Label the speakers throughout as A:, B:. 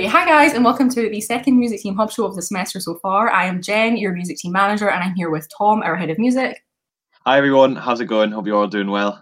A: Hi guys, and welcome to the second music team hub show of the semester so far. I am Jen, your music team manager, and I'm here with Tom, our head of music.
B: Hi everyone, how's it going? Hope you're all doing well.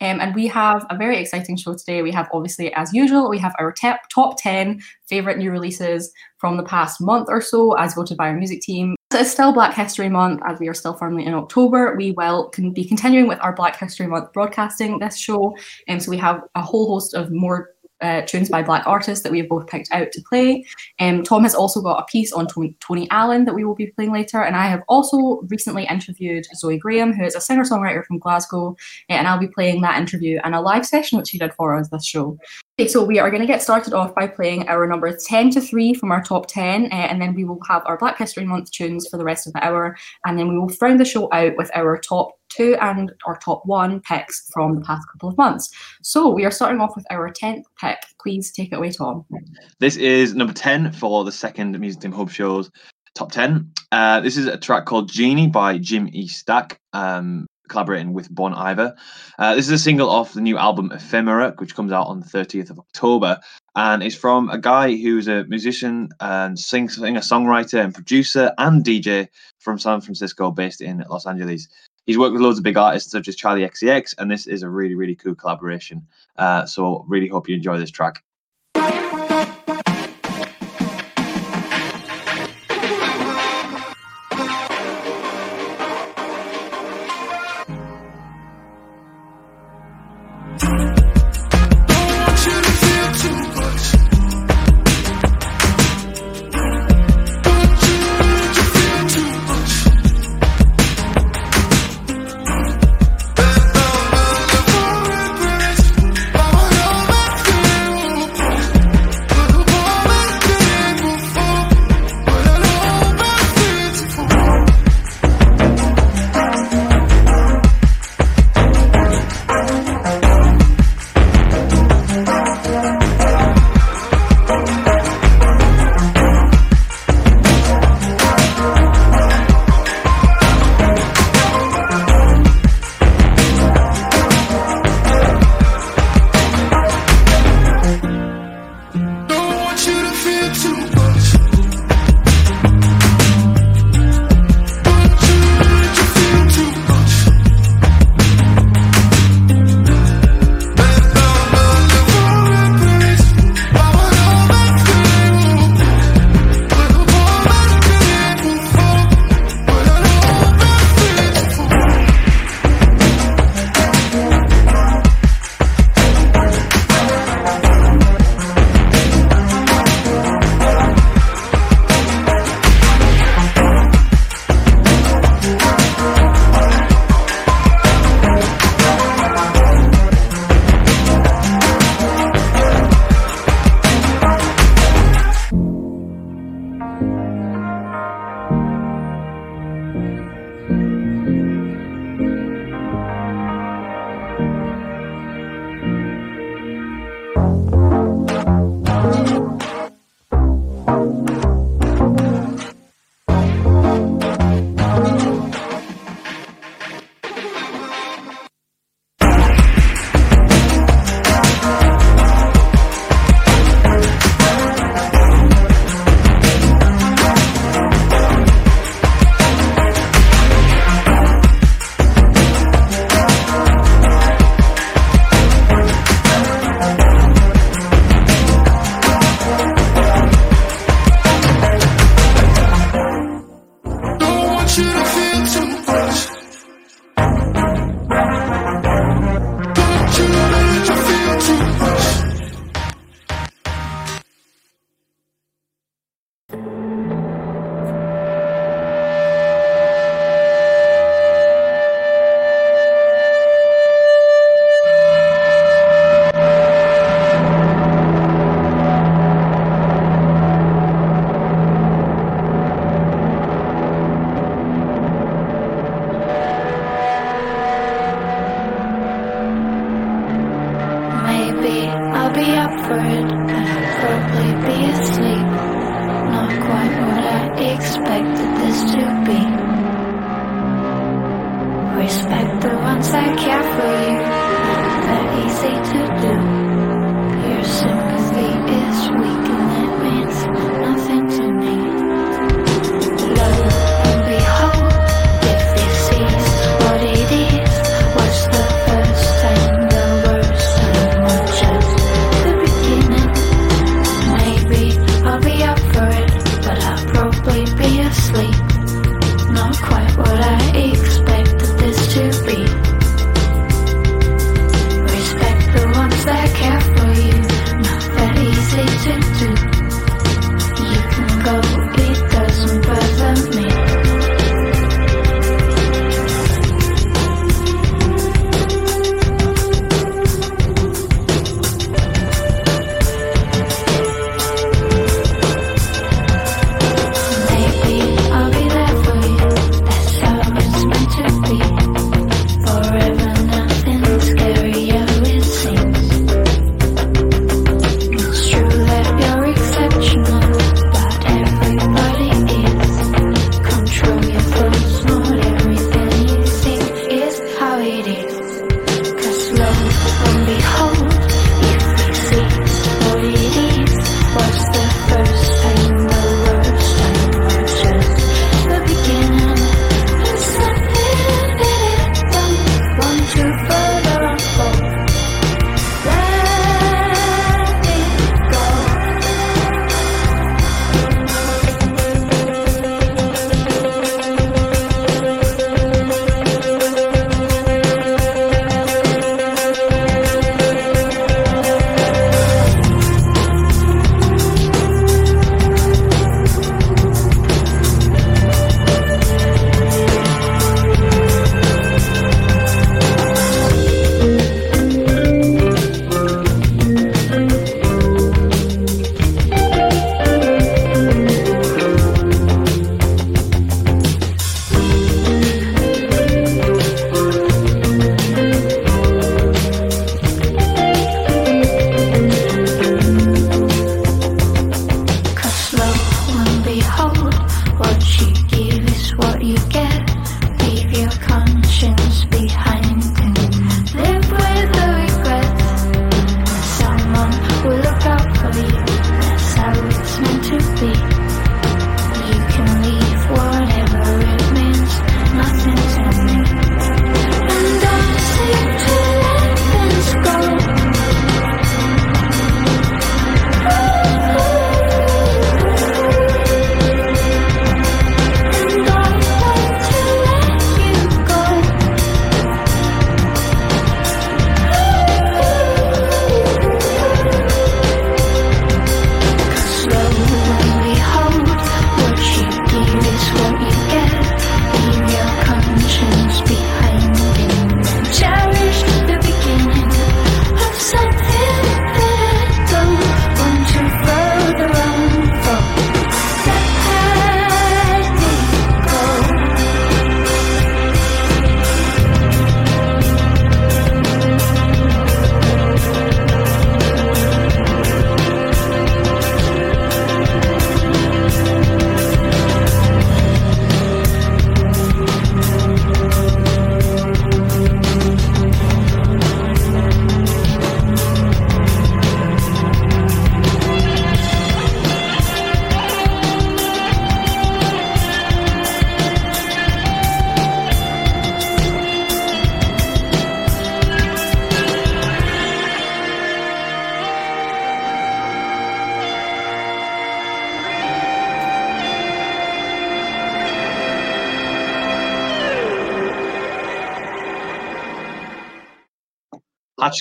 A: Um, and we have a very exciting show today. We have, obviously, as usual, we have our te- top 10 favourite new releases from the past month or so, as voted by our music team. So It's still Black History Month, as we are still firmly in October. We will can be continuing with our Black History Month broadcasting this show. And um, so we have a whole host of more uh, tunes by black artists that we have both picked out to play. Um, Tom has also got a piece on Tony, Tony Allen that we will be playing later, and I have also recently interviewed Zoe Graham, who is a singer songwriter from Glasgow, uh, and I'll be playing that interview and a live session which she did for us this show. So we are going to get started off by playing our number 10 to 3 from our top 10, uh, and then we will have our Black History Month tunes for the rest of the hour, and then we will round the show out with our top two and our top one picks from the past couple of months. So we are starting off with our 10th pick. Please take it away, Tom.
B: This is number 10 for the second Music Team Hub Show's top 10. Uh, this is a track called Genie by Jim E. Stack. Um, collaborating with Bon Iver. Uh, this is a single off the new album Ephemera, which comes out on the 30th of October. And it's from a guy who's a musician and sing, singer, songwriter, and producer and DJ from San Francisco, based in Los Angeles. He's worked with loads of big artists such as Charli XCX, and this is a really, really cool collaboration. Uh, so, really hope you enjoy this track.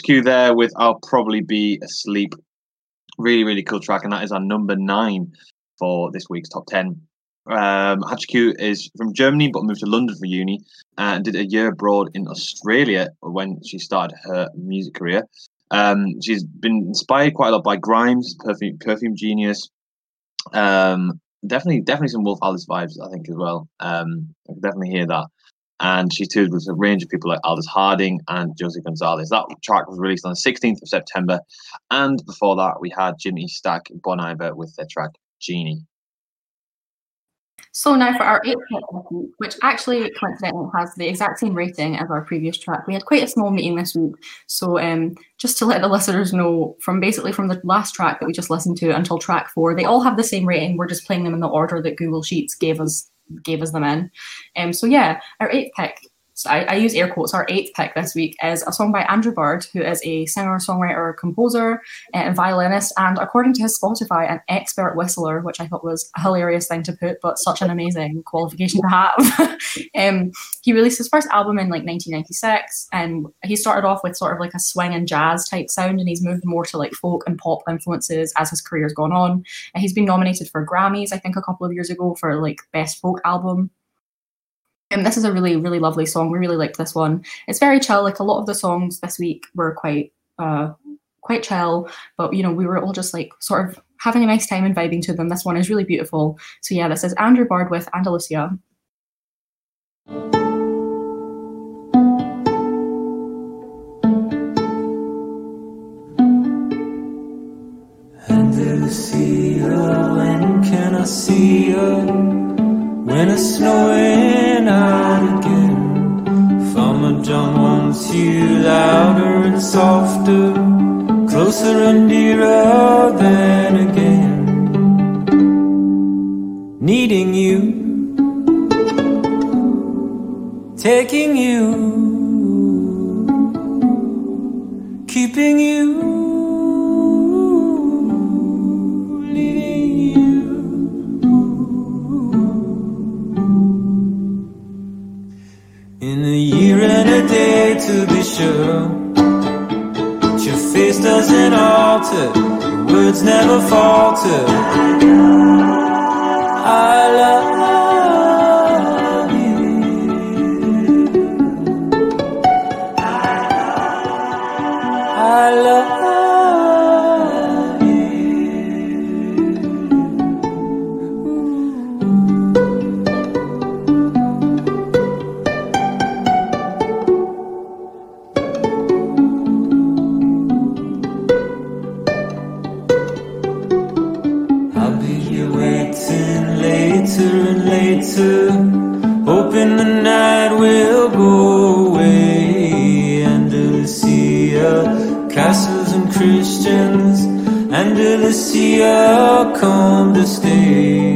B: HQ there with I'll Probably Be Asleep. Really, really cool track, and that is our number nine for this week's top 10. Um, HQ is from Germany but moved to London for uni and did a year abroad in Australia when she started her music career. Um, she's been inspired quite a lot by Grimes, Perfume, Perfume Genius. Um, definitely, definitely some Wolf Alice vibes, I think, as well. Um, I can definitely hear that. And she toured with a range of people like Aldous Harding and Josie Gonzalez. That track was released on the 16th of September. And before that, we had Jimmy Stack, Bon Iver with their track Genie.
A: So now for our eighth pick which actually coincidentally has the exact same rating as our previous track. We had quite a small meeting this week, so um, just to let the listeners know, from basically from the last track that we just listened to until track four, they all have the same rating. We're just playing them in the order that Google Sheets gave us gave us them in. Um, so yeah, our eighth pick I, I, use air quotes, our eighth pick this week is a song by Andrew Bird, who is a singer, songwriter, composer, uh, and violinist, and according to his Spotify, an expert whistler, which I thought was a hilarious thing to put, but such an amazing qualification to have. um, he released his first album in like 1996, and he started off with sort of like a swing and jazz type sound, and he's moved more to like folk and pop influences as his career's gone on. And he's been nominated for Grammys, I think, a couple of years ago for like best folk album. And this is a really, really lovely song. We really liked this one. It's very chill. Like a lot of the songs this week were quite, uh, quite chill. But you know, we were all just like sort of having a nice time and vibing to them. This one is really beautiful. So yeah, this is Andrew Bird with Andalusia.
C: Andalusia, when can I see you? When it's snowing out again Farmer John wants you louder and softer Closer and dearer than again. Needing you. Taking you to. But your face doesn't alter, your words never falter. I love Andalusia, come to stay.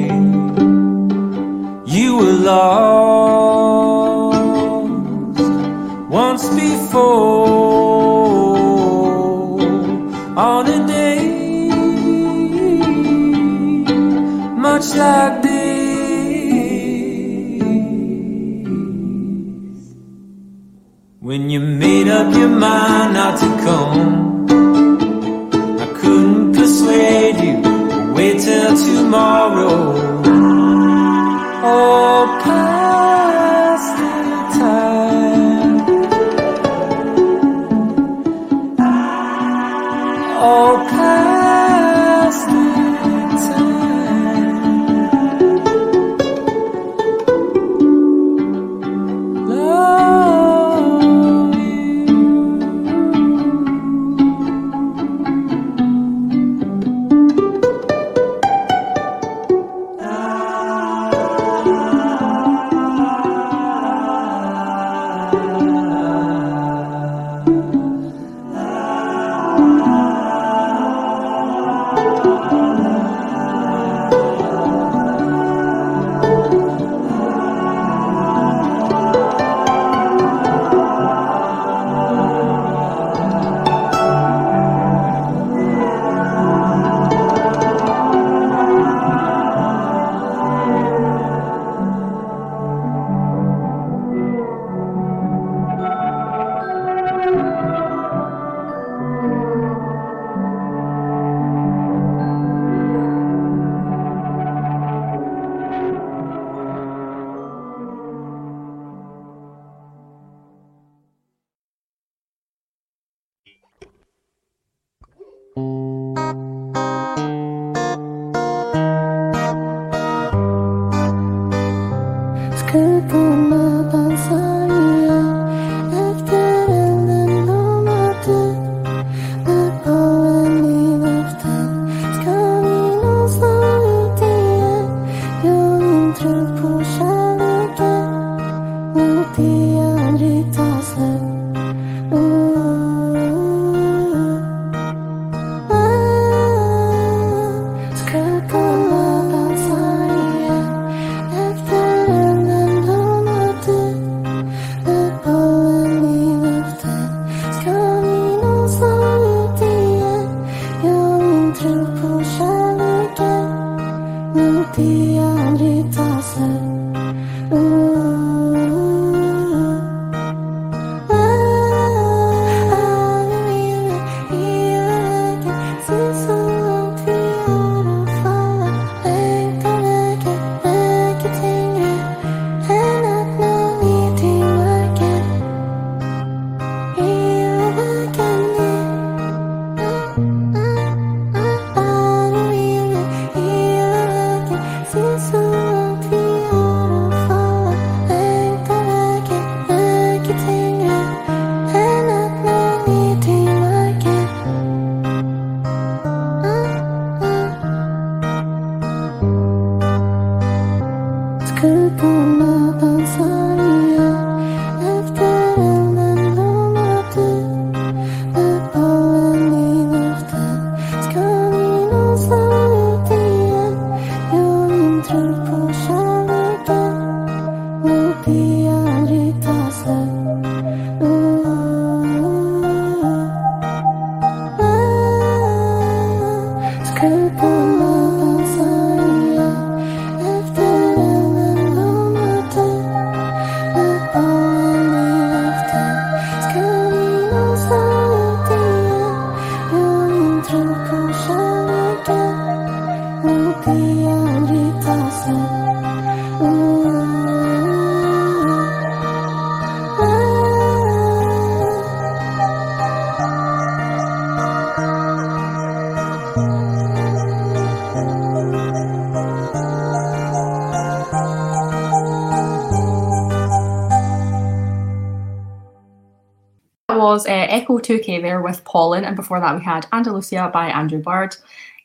A: Echo 2K there with Pollen, and before that we had Andalusia by Andrew Bird.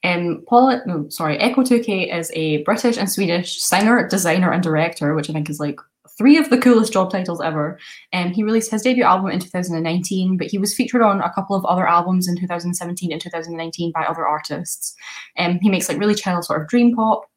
A: Um, Pollen, no, sorry, Echo 2K is a British and Swedish singer, designer, and director, which I think is like three of the coolest job titles ever. Um, he released his debut album in 2019, but he was featured on a couple of other albums in 2017 and 2019 by other artists. Um, he makes like really chill sort of dream pop.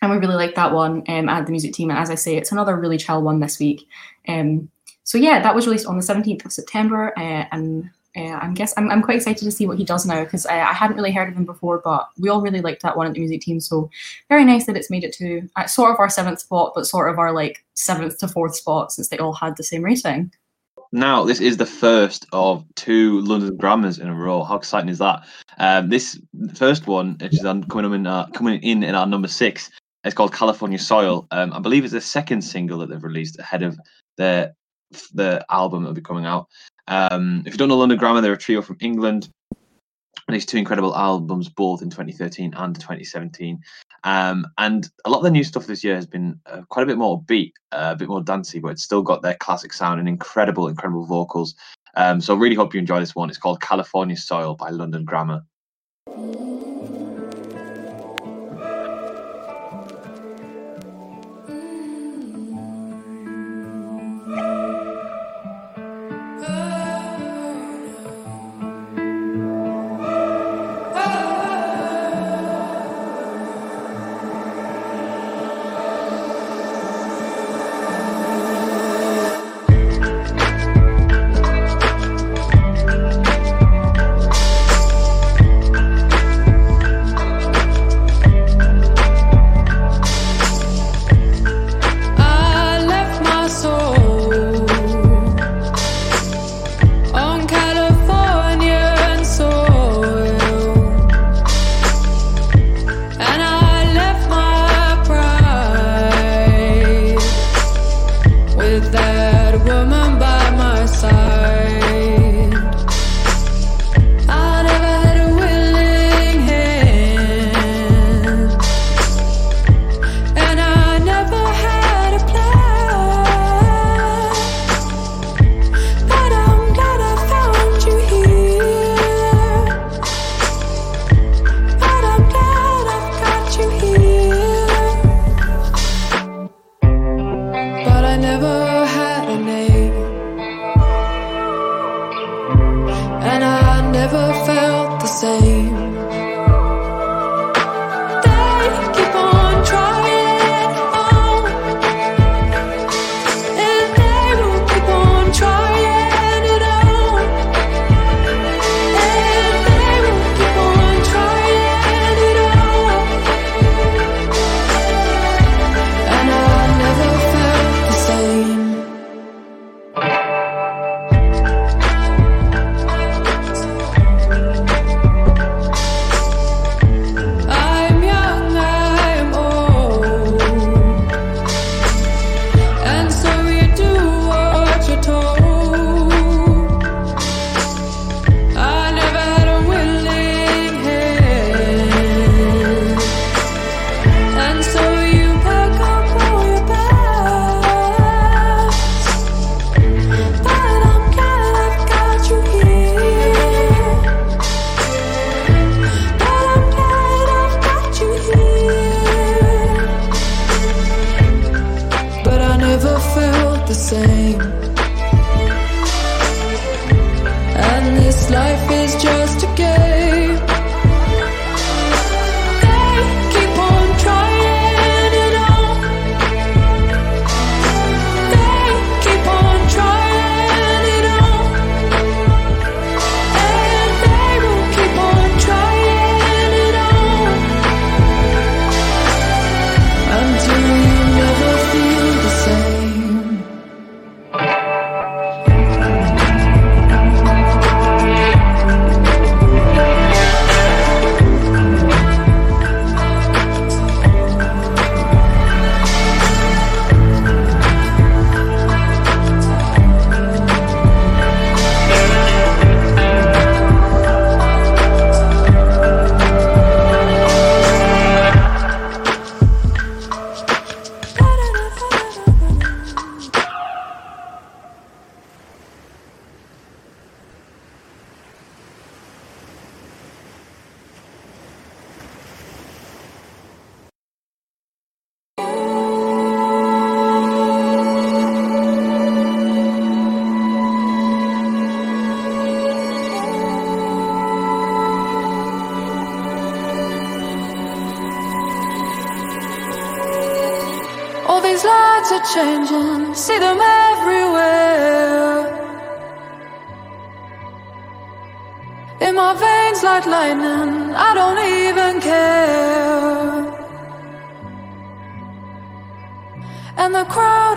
A: And we really like that one um, at the music team. And as I say, it's another really chill one this week. Um, so yeah, that was released on the 17th of September, uh, and uh, I'm guess I'm, I'm quite excited to see what he does now because uh, I hadn't really heard of him before, but we all really liked that one at the music team. So very nice that it's made it to uh, sort of our seventh spot, but sort of our like seventh to fourth spot since they all had the same rating.
B: Now, this is the first of two London Grammars in a row. How exciting is that? Um, this first one, which is coming in, uh, coming in in our number six, it's called California Soil. Um, I believe it's the second single that they've released ahead of their the album that'll be coming out. Um, if you don't know London Grammar, they're a trio from England. Released two incredible albums, both in 2013 and 2017. Um, and a lot of the new stuff this year has been uh, quite a bit more beat, uh, a bit more dancey, but it's still got their classic sound and incredible, incredible vocals. Um, so really hope you enjoy this one. It's called California Soil by London Grammar.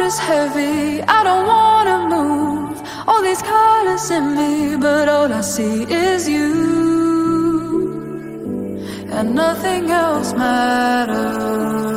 D: Is heavy, I don't wanna move. All these colors in me, but all I see is you. And nothing else matters.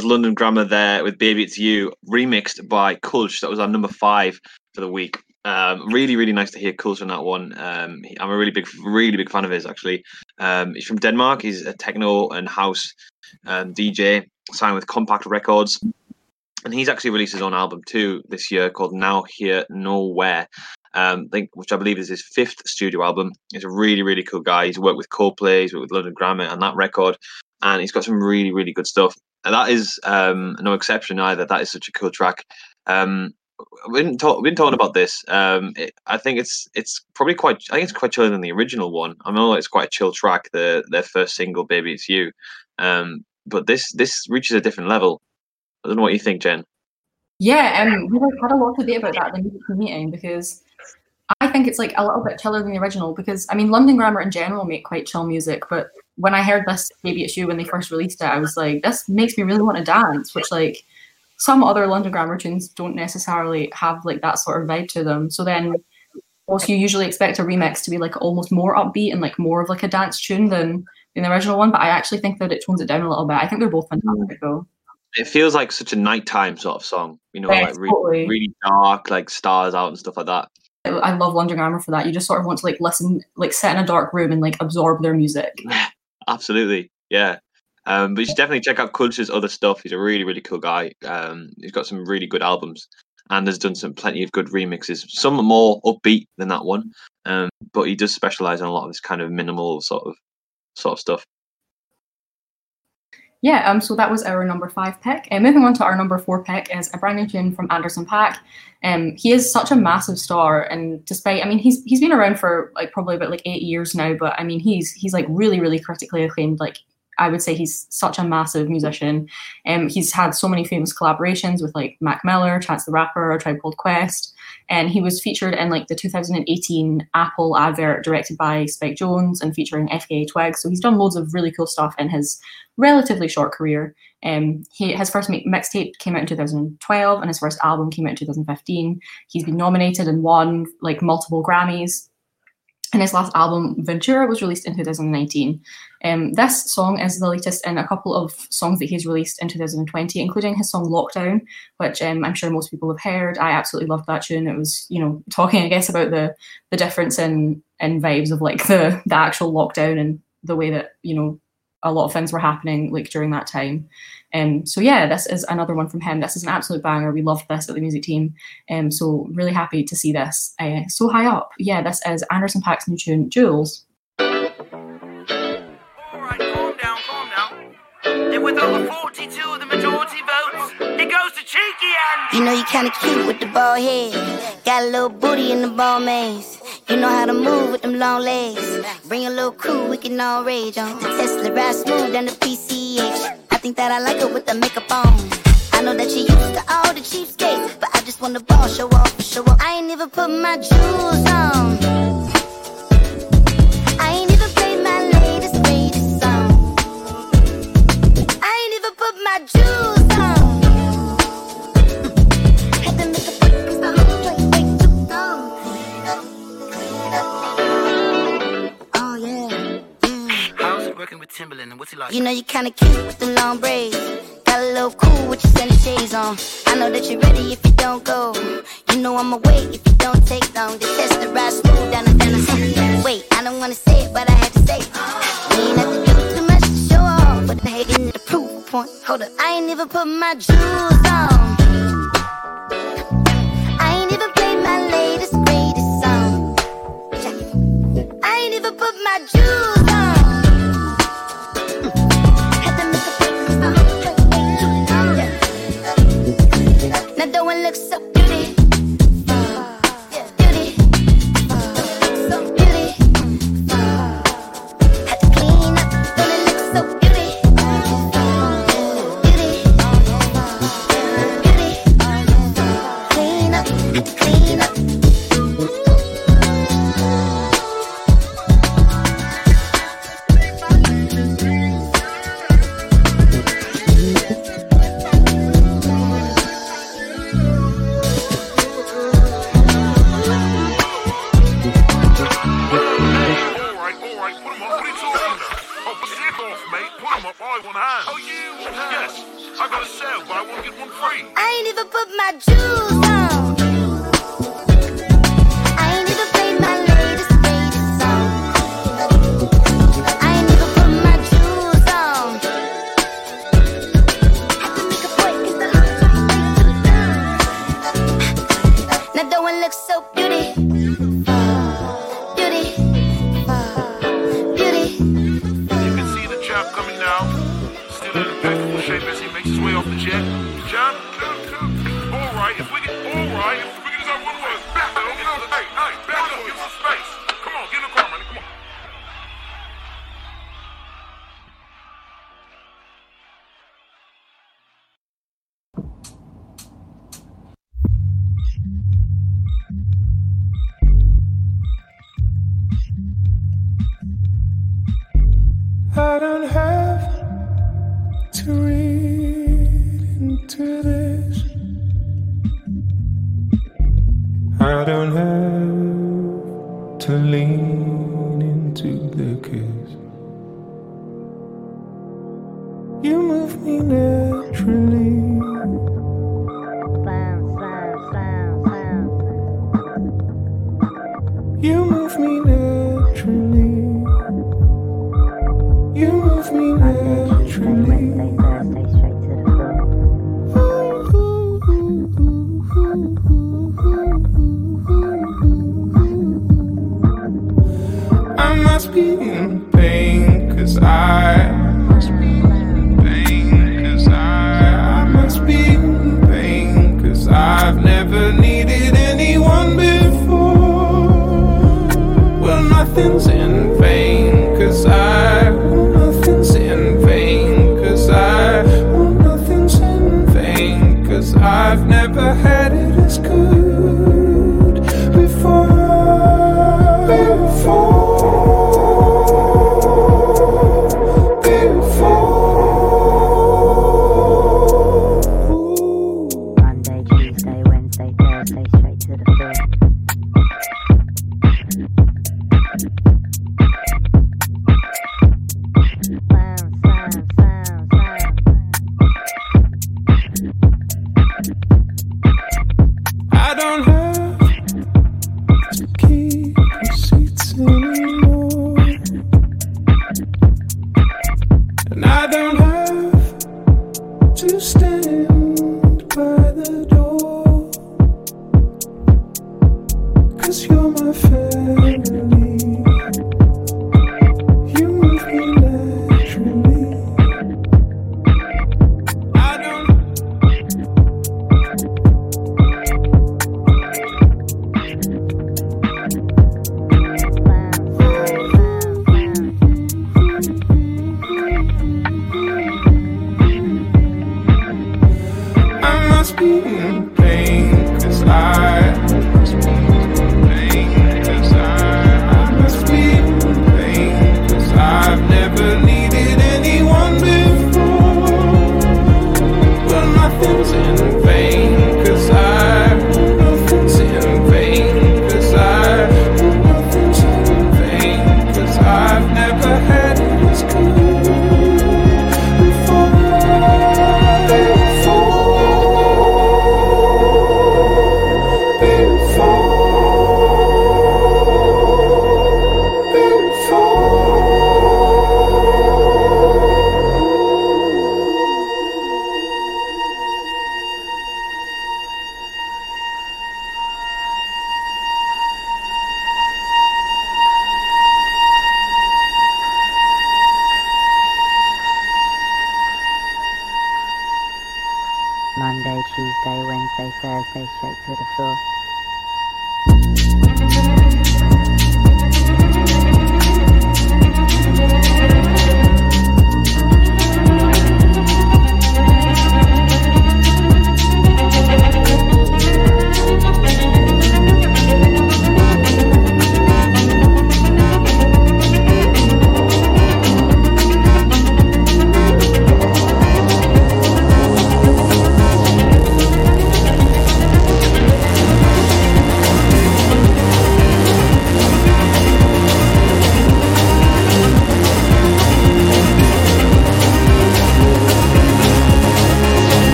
B: Was London Grammar there with Baby It's You, remixed by Kölsch. That was our number five for the week. Um, really, really nice to hear Kölsch on that one. Um, I'm a really big, really big fan of his actually. Um, he's from Denmark. He's a techno and house um, DJ, signed with Kompakt Records, and he's actually released his own album too this year called Now Here Nowhere. Um, think, which I believe is his fifth studio album. He's a really, really cool guy. He's worked with Coldplay, he's worked with London Grammar on that record, and he's got some really, really good stuff. And that is um, no exception either. That is such a cool track. Um, we've been, talk. We didn't talk about this. Um, it, I think it's it's probably quite. I think it's quite chiller than the original one. I know it's quite a chill track. The their first single, "Baby It's You," um, but this this reaches a different level. I don't know what you think, Jen.
A: Yeah, um, we had a lot to debate about that at the meeting because I think it's like a little bit chiller than the original because I mean London Grammar in general make quite chill music, but when I heard this You when they first released it, I was like, this makes me really want to dance, which like some other London Grammar tunes don't necessarily have like that sort of vibe to them. So then also you usually expect a remix to be like almost more upbeat and like more of like a dance tune than in the original one, but I actually think that it tones it down a little bit. I think they're both fantastic though.
B: It feels like such a nighttime sort of song, you know,
A: Yeah,
B: like re-
A: totally.
B: really dark, like stars out and stuff like that.
A: I love London Grammar for that. You just sort of want to like listen, like sit in a dark room and like absorb their music.
B: Absolutely, yeah. Um, but you should definitely check out Kölsch's other stuff. He's a really, really cool guy. Um, he's got some really good albums and has done some plenty of good remixes. Some are more upbeat than that one, um, but he does specialize in a lot of this kind of minimal sort of sort of stuff.
A: Yeah, um, so that was our number five pick. And moving on to our number four pick is a brand new tune from Anderson .Paak. Um, he is such a massive star, and despite, I mean, he's he's been around for like probably about like eight years now, but I mean, he's he's like really really critically acclaimed. Like I would say he's such a massive musician. Um, he's had so many famous collaborations with like Mac Miller, Chance the Rapper, Tribe Called Quest, and he was featured in like the 2018 Apple advert directed by Spike Jonze and featuring FKA Twigs. So he's done loads of really cool stuff in his relatively short career. Um, he, his first mixtape came out in 2012, and his first album came out in 2015. He's been nominated and won like multiple Grammys and his last album, Ventura, was released in 2019. Um, this song is the latest in a couple of songs that he's released in 2020, including his song Lockdown, which um, I'm sure most people have heard. I absolutely loved that tune. It was, you know, talking, I guess, about the the difference in in vibes of like the the actual lockdown and the way that you know a lot of things were happening like during that time. Um, so yeah, this is another one from him. This is an absolute banger. We loved this at the music team. Um, so really happy to see this uh, so high up. Yeah, this is Anderson .Paak's new tune, Jewelz. With over 42 the majority votes. It goes to Cheeky and.
E: You know you kinda cute with the bald head. Got a little booty in the ball maze. You know how to move with them long legs. Bring a little crew, we can all rage on. The Tesla ride smooth down the PCH. I think that I like it with the makeup on. I know that you used to all the cheapskates, but I just want the ball show off, show off. I ain't even put my jewels on. Oh, you know you kinda cute with the long braids. Got a little cool with your sunny shades on. I know that you're ready if you don't go. You know I'ma wait if you don't take long. The test the ride smooth down the down the Wait, I don't wanna say it, but I had to say it. We ain't have to the the proof point. Hold up, I ain't even put my jewels on. I ain't even played my latest greatest song. I ain't even put my jewels.
F: On. Now, though it looks so move me naturally.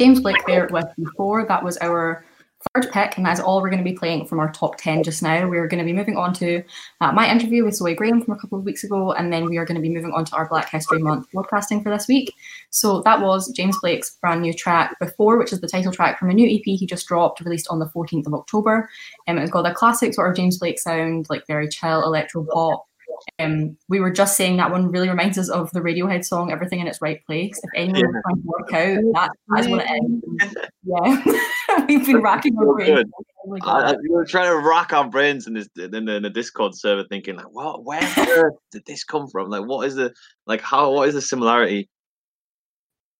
A: James Blake there with before. That was our third pick, and that's all we're going to be playing from our top 10 just now. We're going to be moving on to uh, my interview with Zoe Graham from a couple of weeks ago, and then we are going to be moving on to our Black History Month broadcasting for this week. So that was James Blake's brand new track Before, which is the title track from a new EP he just dropped, released on the 14th of October. Um, it's got a classic sort of James Blake sound, like very chill electro pop. Um, we were just saying that one really reminds us of the Radiohead song "Everything in Its Right Place." If anyone
B: Yeah.
A: is trying to work out, that, that's what it is. Yeah, we've been racking our brains.
B: good.
A: Oh
B: I, I- we were trying to rack our brains in this in the, in the Discord server, thinking like, what, where did this come from? Like, what is the like, how, what is the similarity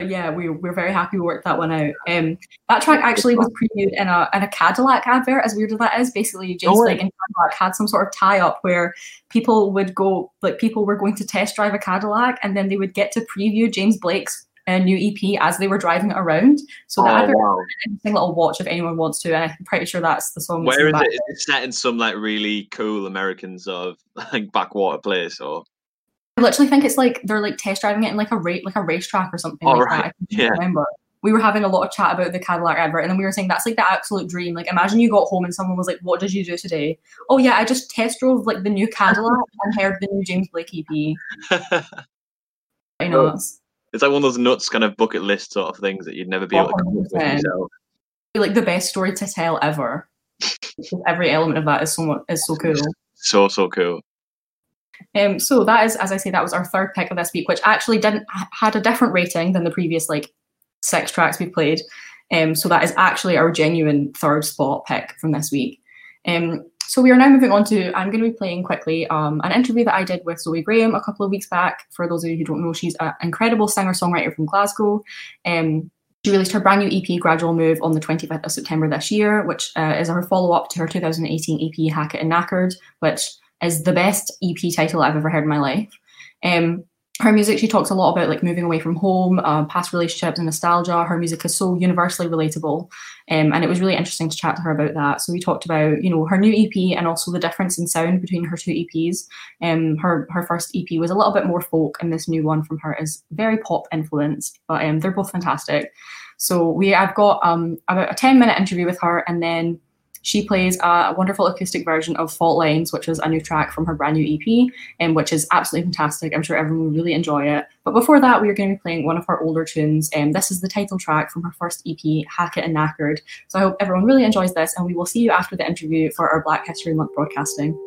A: yeah, we we're very happy we worked that one out. Um, that track actually was previewed in a in a Cadillac advert. As weird as that is, basically James
B: Oh,
A: Blake and Cadillac had some sort of tie up where people would go like people were going to test drive a Cadillac and then they would get to preview James Blake's uh, new EP as they were driving it around. So the
B: Oh,
A: advert
B: wow.
A: an little watch if anyone wants to, and I'm pretty sure that's the song. that's
B: Where
A: in
B: is
A: the
B: it? Is it set in some like really cool American sort of like backwater place or?
A: I literally think it's like they're like test driving it in like a rate like a racetrack or something
B: Oh,
A: like
B: right.
A: that. I can't
B: Yeah.
A: remember. We were having a lot of chat about the Cadillac advert, and then we were saying that's like the absolute dream. Like, imagine you got home and someone was like, "What did you do today?" Oh yeah, I just test drove like the new Cadillac and heard the new James Blake EP. I know. It's
B: It's like one of those nuts kind of bucket list sort of things that you'd never be able to come up with
A: 100%.
B: yourself.
A: like the best story to tell ever. Every element of that is so is so cool.
B: So so cool.
A: Um, so that is, as I say, that was our third pick of this week, which actually didn't had a different rating than the previous like six tracks we played. Um, so that is actually our genuine third spot pick from this week. Um, so we are now moving on to I'm going to be playing quickly um, an interview that I did with Zoe Graham a couple of weeks back. For those of you who don't know, she's an incredible singer songwriter from Glasgow. Um, she released her brand new EP, Gradual Move, on the 25th of September this year, which uh, is her follow up to her 2018 EP, Hackit and Knackered, which is the best EP title I've ever heard in my life. Um, her music, she talks a lot about like moving away from home, uh, past relationships, and nostalgia. Her music is so universally relatable, um, and it was really interesting to chat to her about that. So we talked about you know her new EP and also the difference in sound between her two EPs. Um, her her first EP was a little bit more folk, and this new one from her is very pop influenced. But um, they're both fantastic. So we I've got um, about a ten minute interview with her, and then she plays a wonderful acoustic version of Fault Lines, which is a new track from her brand new EP, and um, which is absolutely fantastic. I'm sure everyone will really enjoy it. But before that, we are going to be playing one of her older tunes, and this is the title track from her first EP, Hackit and Knackered. So I hope everyone really enjoys this, and we will see you after the interview for our Black History Month broadcasting.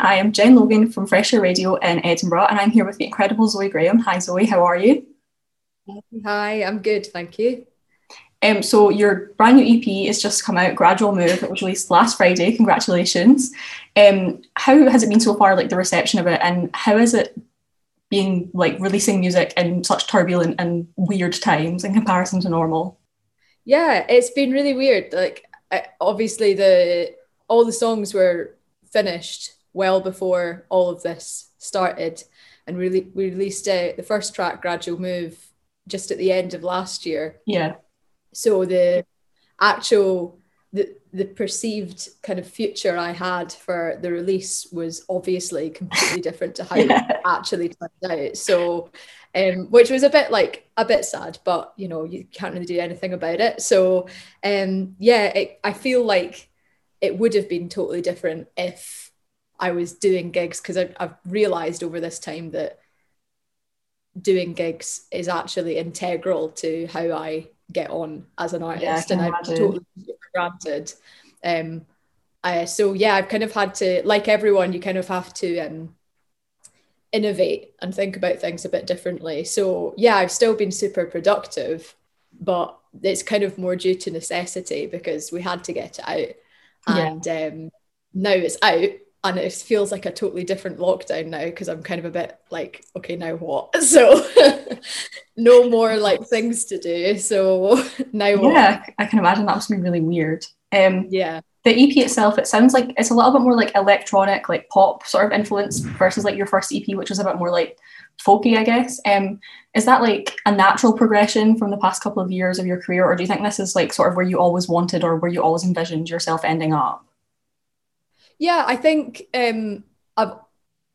A: I am Jen Logan from Fresh Air Radio in Edinburgh, and I'm here with the incredible Zoe Graham. Hi, Zoe, how are you?
G: Hi, I'm good, thank you.
A: Um, so your brand new EP has just come out, Gradual Move. It was released last Friday. Congratulations. Um, how has it been so far? Like the reception of it, and how is it being like releasing music in such turbulent and weird times in comparison to normal?
G: Yeah, it's been really weird. Like obviously the all the songs were finished well before all of this started and really we released uh, the first track gradual move just at the end of last year
A: yeah
G: so the actual the the perceived kind of future I had for the release was obviously completely different to how yeah. it actually turned out. So, um, which was a bit like a bit sad, but you know you can't really do anything about it. So, um, yeah, it, I feel like it would have been totally different if I was doing gigs because I've realized over this time that doing gigs is actually integral to how I get on as an artist, yeah, and I've totally for granted. Um, I, so yeah, I've kind of had to, like everyone, you kind of have to um, innovate and think about things a bit differently. So yeah, I've still been super productive, but it's kind of more due to necessity because we had to get it out, and yeah. um, now it's out and it feels like a totally different lockdown now because I'm kind of a bit like, okay, now what? So no more like things to do. So now what?
A: Yeah, I can imagine that must be really weird. Um,
G: yeah.
A: The EP itself, it sounds like it's a little bit more like electronic, like pop sort of influence versus like your first EP, which was a bit more like folky, I guess. Um, is that like a natural progression from the past couple of years of your career, or do you think this is like sort of where you always wanted or where you always envisioned yourself ending up?
G: Yeah, I think um, I've.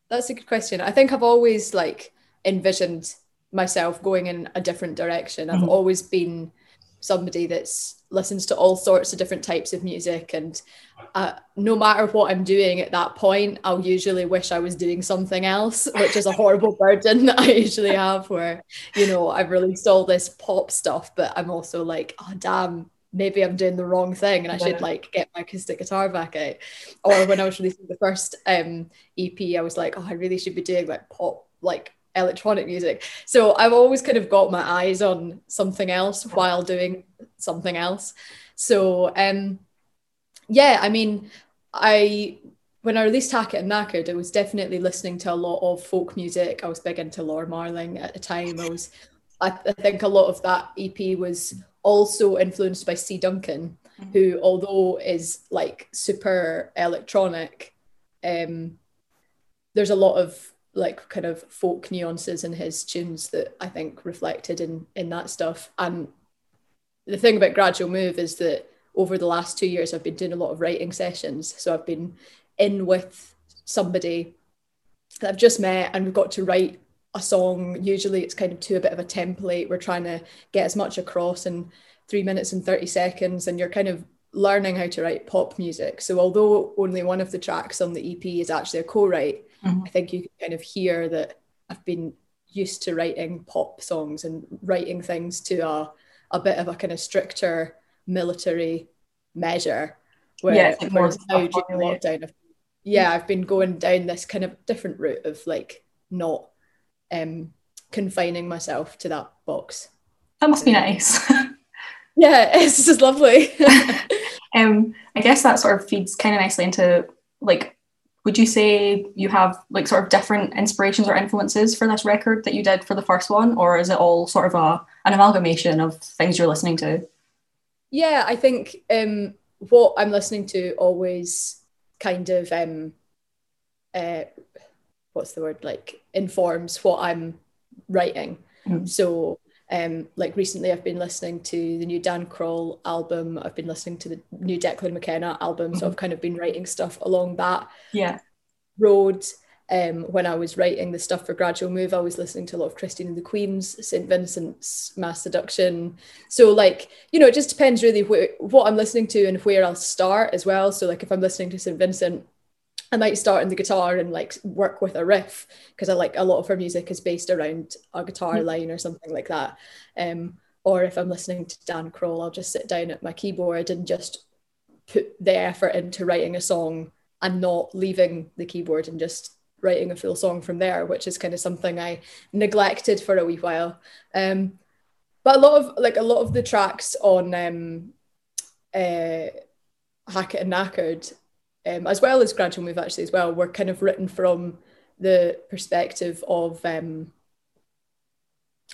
G: That's a good question. I think I've always like envisioned myself going in a different direction. I've mm-hmm. always been somebody that's listens to all sorts of different types of music and uh, no matter what i'm doing at that point i'll usually wish i was doing something else which is a horrible burden that i usually have where you know i've released all this pop stuff but i'm also like oh damn maybe I'm doing the wrong thing and I should like get my acoustic guitar back out. Or when I was releasing the first um, EP, I was like, oh, I really should be doing like pop, like electronic music. So I've always kind of got my eyes on something else while doing something else. So um, yeah, I mean, I when I released Hackit and Knackered, I was definitely listening to a lot of folk music. I was big into Laura Marling at the time. I was I, I think a lot of that EP was also influenced by C. Duncan, mm-hmm. who, although is like super electronic, um, there's a lot of like kind of folk nuances in his tunes that I think reflected in in that stuff. And the thing about Gradual Move is that over the last two years, I've been doing a lot of writing sessions. So I've been in with somebody that I've just met, and we've got to write a song, usually it's kind of to a bit of a template. We're trying to get as much across in three minutes and 30 seconds, and you're kind of learning how to write pop music. So, although only one of the tracks on the EP is actually a co write, mm-hmm. I think you can kind of hear that I've been used to writing pop songs and writing things to a, a bit of a kind of stricter military measure. Where,
A: yeah, like more
G: now during lockdown, yeah, I've been going down this kind of different route of like not um, confining myself to that box.
A: That must be nice.
G: yeah, it's just lovely.
A: um, I guess that sort of feeds kind of nicely into like, would you say you have like sort of different inspirations or influences for this record that you did for the first one, or is it all sort of a an amalgamation of things you're listening to?
G: Yeah, I think um, what I'm listening to always kind of um, uh, what's the word like informs what I'm writing. Mm. So um, like recently I've been listening to the new Dan Croll album. I've been listening to the new Declan McKenna album. So I've kind of been writing stuff along that
A: yeah.
G: road. Um, when I was writing the stuff for Gradual Move, I was listening to a lot of Christine and the Queens, St. Vincent's, Masseduction. So, like, you know, it just depends really wh- what I'm listening to and where I'll start as well. So, like, if I'm listening to St. Vincent, I might start on the guitar and like work with a riff because I like a lot of her music is based around a guitar mm. line or something like that. Um, or if I'm listening to Dan Croll, I'll just sit down at my keyboard and just put the effort into writing a song and not leaving the keyboard and just writing a full song from there, which is kind of something I neglected for a wee while. Um, but a lot of like a lot of the tracks on um, uh, Hackit and Knackered, um, as well as Gradual Move actually as well, were kind of written from the perspective of um,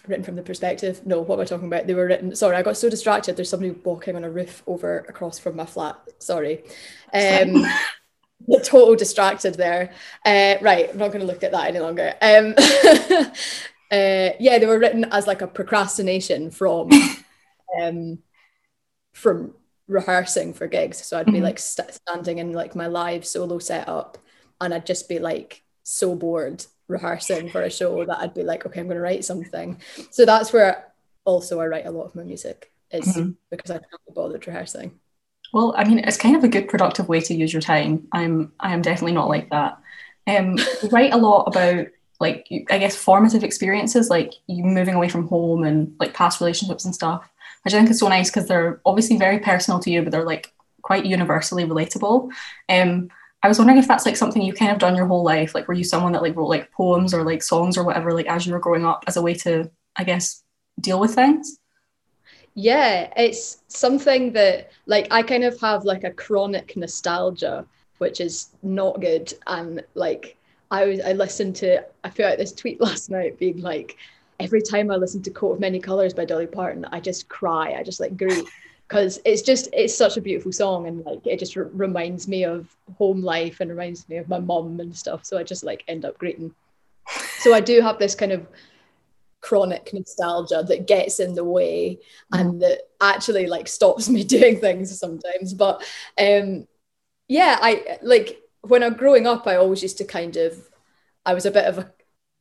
G: written from the perspective. No, what am I talking about? They were written. Sorry, I got so distracted. There's somebody walking on a roof over across from my flat. Sorry. Um, total distracted there. Uh, right, I'm not going to look at that any longer. Um, uh, yeah, they were written as like a procrastination from um, from rehearsing for gigs. So I'd be mm-hmm. like st- standing in like my live solo setup, and I'd just be like so bored rehearsing for a show that I'd be like, okay, I'm going to write something. So that's where also I write a lot of my music is mm-hmm. because I can't be bothered rehearsing.
A: Well, I mean, it's kind of a good productive way to use your time. I'm I am definitely not like that. Um, write a lot about like I guess formative experiences, like you moving away from home and like past relationships and stuff, which I think is so nice because they're obviously very personal to you, but they're like quite universally relatable. Um, I was wondering if that's like something you kind of done your whole life. Like, were you someone that like wrote like poems or like songs or whatever, like as you were growing up, as a way to, I guess, deal with things?
G: Yeah, it's something that like I kind of have like a chronic nostalgia, which is not good. And like I was, I listened to, I feel like this tweet last night being like, every time I listen to Coat of Many Colors by Dolly Parton, I just cry. I just like grieve. Because it's just it's such a beautiful song and like it just reminds me of home life and reminds me of my mom and stuff. So i just like end up greeting. So i do have this kind of chronic nostalgia that gets in the way and that actually like stops me doing things sometimes. But um yeah i like when i'm growing up i always used to kind of i was a bit of a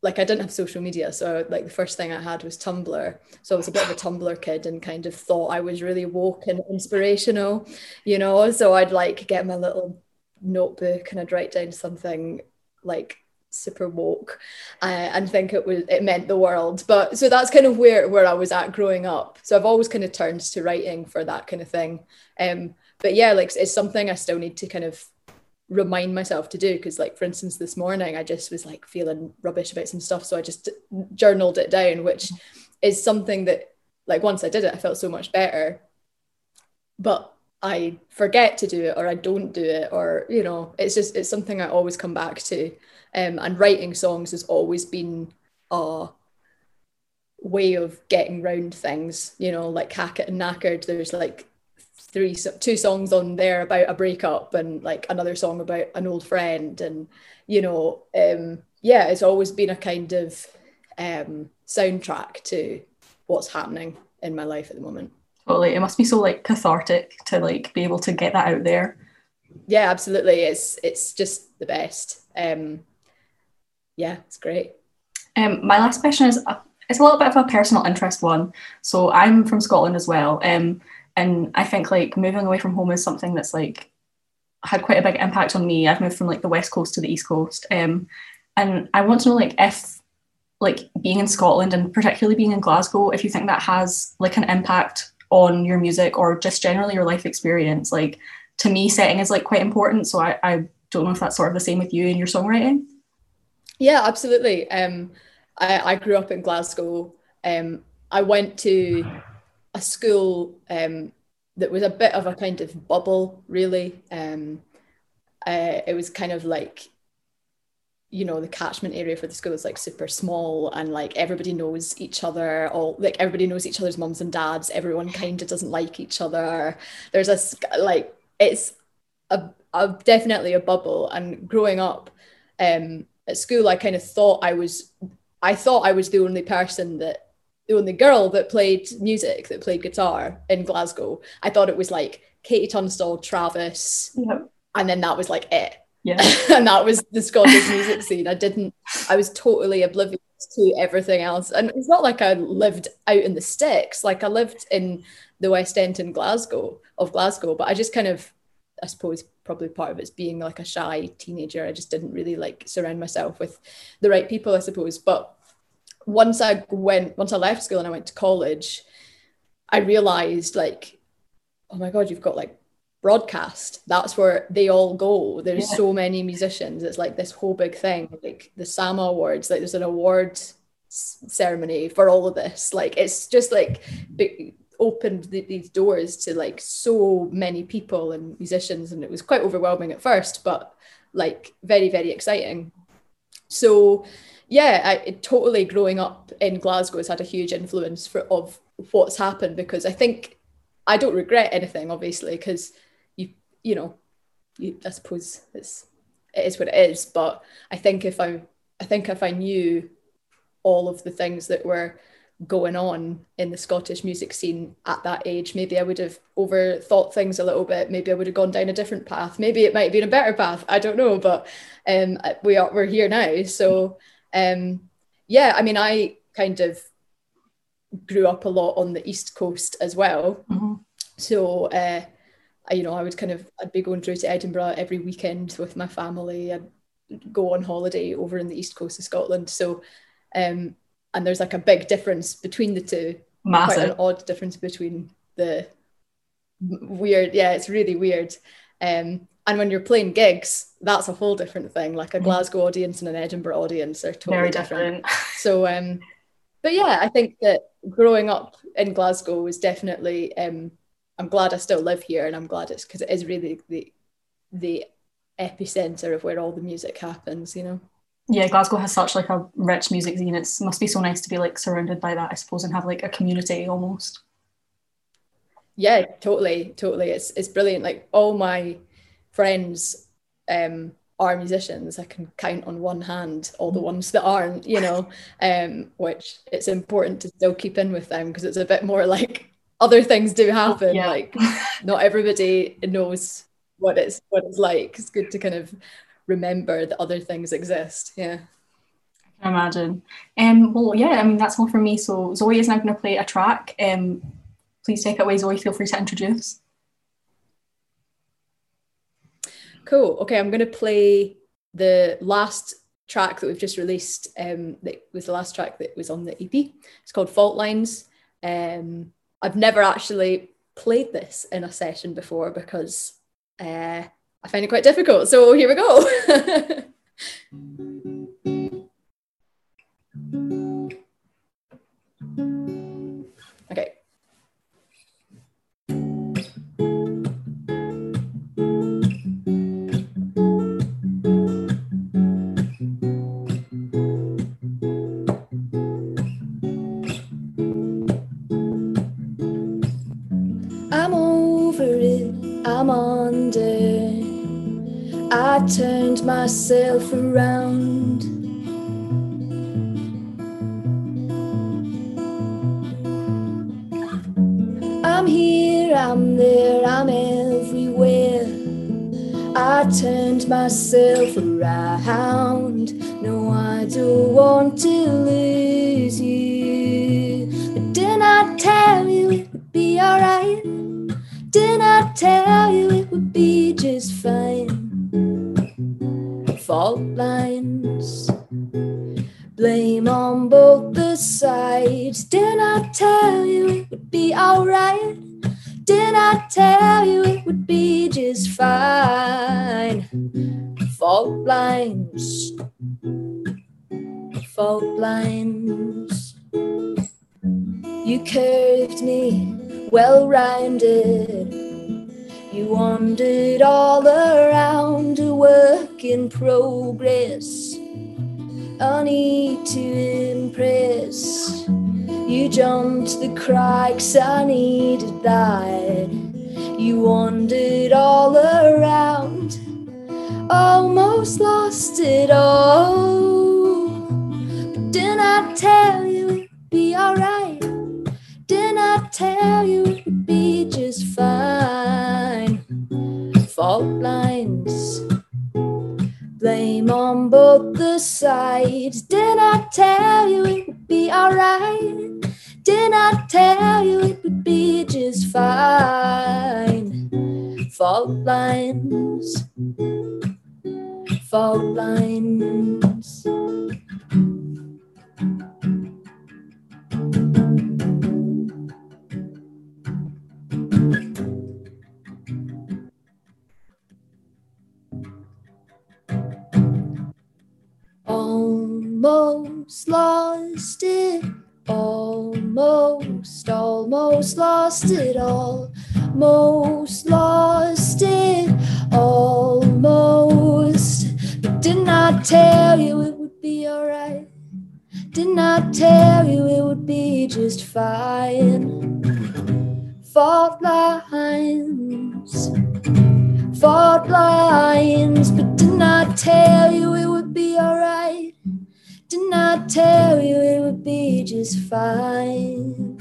G: like I didn't have social media, so like the first thing I had was Tumblr. So I was a bit of a Tumblr kid and kind of thought I was really woke and inspirational, you know. So I'd like get my little notebook and I'd write down something like super woke uh, and think it was it meant the world. But so that's kind of where where I was at growing up. So I've always kind of turned to writing for that kind of thing. Um, but yeah, like it's something I still need to kind of remind myself to do because like for instance this morning i just was like feeling rubbish about some stuff so i just journaled it down which is something that like once i did it i felt so much better. But i forget to do it or i don't do it or you know it's just it's something i always come back to. Um, and writing songs has always been a way of getting round things you know like hackit and knackered there's like three two songs on there about a breakup and like another song about an old friend and you know um yeah it's always been a kind of um soundtrack to what's happening in my life at the moment.
A: Totally. It must be so like cathartic to like be able to get that out there.
G: Yeah absolutely. It's it's just the best. Um yeah it's great.
A: Um my last question is a, it's a little bit of a personal interest one. So i'm from scotland as well. Um and I think like moving away from home is something that's like had quite a big impact on me. I've moved from like the west coast to the east coast, um, and I want to know like if like being in Scotland and particularly being in Glasgow, if you think that has like an impact on your music or just generally your life experience. Like to me, setting is like quite important. So I, I don't know if that's sort of the same with you in your songwriting.
G: Yeah, absolutely. Um, I, I grew up in Glasgow. Um, I went to a school um, that was a bit of a kind of bubble, really. Um, uh, it was kind of like, you know, the catchment area for the school is like super small and like everybody knows each other. All like everybody knows each other's mums and dads. Everyone kind of doesn't like each other. There's a like it's a, a definitely a bubble. And growing up um, at school, I kind of thought I was I thought I was the only person that the only girl that played music, that played guitar in Glasgow. I thought it was like KT Tunstall, Travis, and then that was like it.
A: Yeah.
G: and that was the Scottish music scene. I didn't, I was totally oblivious to everything else. And it's not like I lived out in the sticks, like I lived in the West End in Glasgow, of Glasgow, but I just kind of, I suppose probably part of it's being like a shy teenager. I just didn't really like surround myself with the right people, I suppose. But once I went, once I left school and I went to college, I realized like, oh my God, you've got like broadcast. That's where they all go. There's
A: Yeah.
G: so many musicians. It's like this whole big thing, like the SAMA Awards. Like there's an award s- ceremony for all of this. Like it's just like big, opened th- these doors to like so many people and musicians, and it was quite overwhelming at first, but like very very exciting. So yeah, I totally growing up in Glasgow has had a huge influence for of what's happened because I think I don't regret anything, obviously, because you you know, you I suppose it's it is what it is. But I think if I I think if I knew all of the things that were going on in the Scottish music scene at that age, maybe I would have overthought things a little bit. Maybe I would have gone down a different path. Maybe it might have been a better path. I don't know, but um, we are we're here now. So um, yeah, I mean, I kind of grew up a lot on the east coast as well.
A: Mhm.
G: So uh, I, you know, I would kind of I'd be going through to Edinburgh every weekend with my family. I'd go on holiday over in the east coast of Scotland. So um, and there's like a big difference between the two. Massive. Quite an odd difference between the weird. Yeah, it's really weird. Um, and when you're playing gigs, that's a whole different thing. Like a
A: Mhm.
G: Glasgow audience and an Edinburgh audience are totally
A: Very
G: different.
A: different.
G: So, um, but yeah, I think that growing up in Glasgow was definitely. Um, I'm glad I still live here, and I'm glad it's because it is really the the epicenter of where all the music happens. You know.
A: yeah, Glasgow has such like a rich music scene. It must be so nice to be like surrounded by that, I suppose, and have like a community almost.
G: Yeah, totally, totally. It's it's brilliant. Like all my friends um are musicians. I can count on one hand all the ones that aren't, you know, um, which it's important to still keep in with them because it's a bit more like other things do happen.
A: yeah.
G: Like not everybody knows what it's what it's like. It's good to kind of remember that other things exist. Yeah.
A: I can imagine. Um, well, yeah, I mean that's all from me. So Zoe is now going to play a track. Um, please take it away, Zoe. Feel free to introduce.
G: Cool. Okay, I'm going to play the last track that we've just released. Um, that was the last track that was on the EP. It's called Fault Lines. Um, I've never actually played this in a session before because uh, I find it quite difficult. So here we go. I turned myself around. I'm here, I'm there, I'm everywhere. I turned myself around. No, I don't want to lose you. But didn't I tell you it would be alright? Didn't I tell you it would be just? Fault lines, blame on both the sides. Didn't I tell you it would be alright? Didn't I tell you it would be just fine? Fault lines, fault lines. You curved me well rounded. You wandered all around a in progress. I need to impress. You jumped the cracks, I needed that. You wandered all around, almost lost it all. But didn't I tell you it'd be alright? Both the sides. Didn't I tell you it would be alright? Didn't I tell you it would be just fine? Fault lines, fault lines.
H: Almost lost it. Almost, almost lost it all. Most lost it, almost. But didn't I tell you it would be alright? Didn't I tell you it would be just fine? Fault lines, fault lines, but didn't I tell you it would be alright? Didn't I tell you it would be just fine?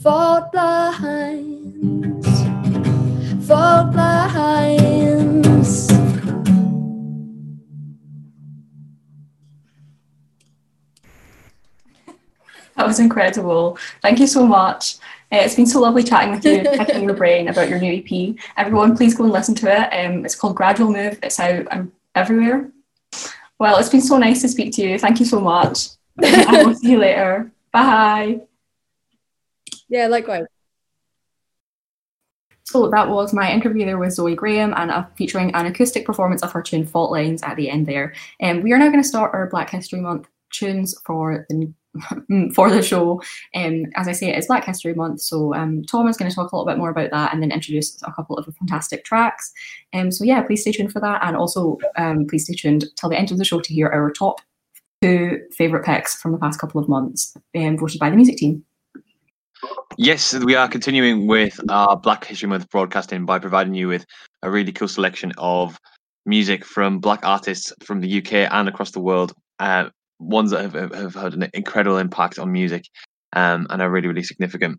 H: Fault lines, fault lines.
A: That was incredible. Thank you so much. Uh, it's been so lovely chatting with you, picking your brain about your new EP. Everyone, please go and listen to it. Um, it's called Gradual Move. It's out um, everywhere. Well, it's been so nice to speak to you. Thank you so much. I will see you later. Bye.
H: Yeah, likewise.
A: So that was my interview there with Zoe Graham and uh, featuring an acoustic performance of her tune Fault Lines at the end there. And um, we are now going to start our Black History Month tunes for the for the show. Um, as I say, it's Black History Month, so um, Tom is going to talk a little bit more about that and then introduce a couple of fantastic tracks. Um, so yeah, please stay tuned for that, and also um, please stay tuned till the end of the show to hear our top two favourite picks from the past couple of months, um, voted by the music team.
B: Yes, we are continuing with our Black History Month broadcasting by providing you with a really cool selection of music from black artists from the UK and across the world. Uh, ones that have, have had an incredible impact on music um, and are really, really significant.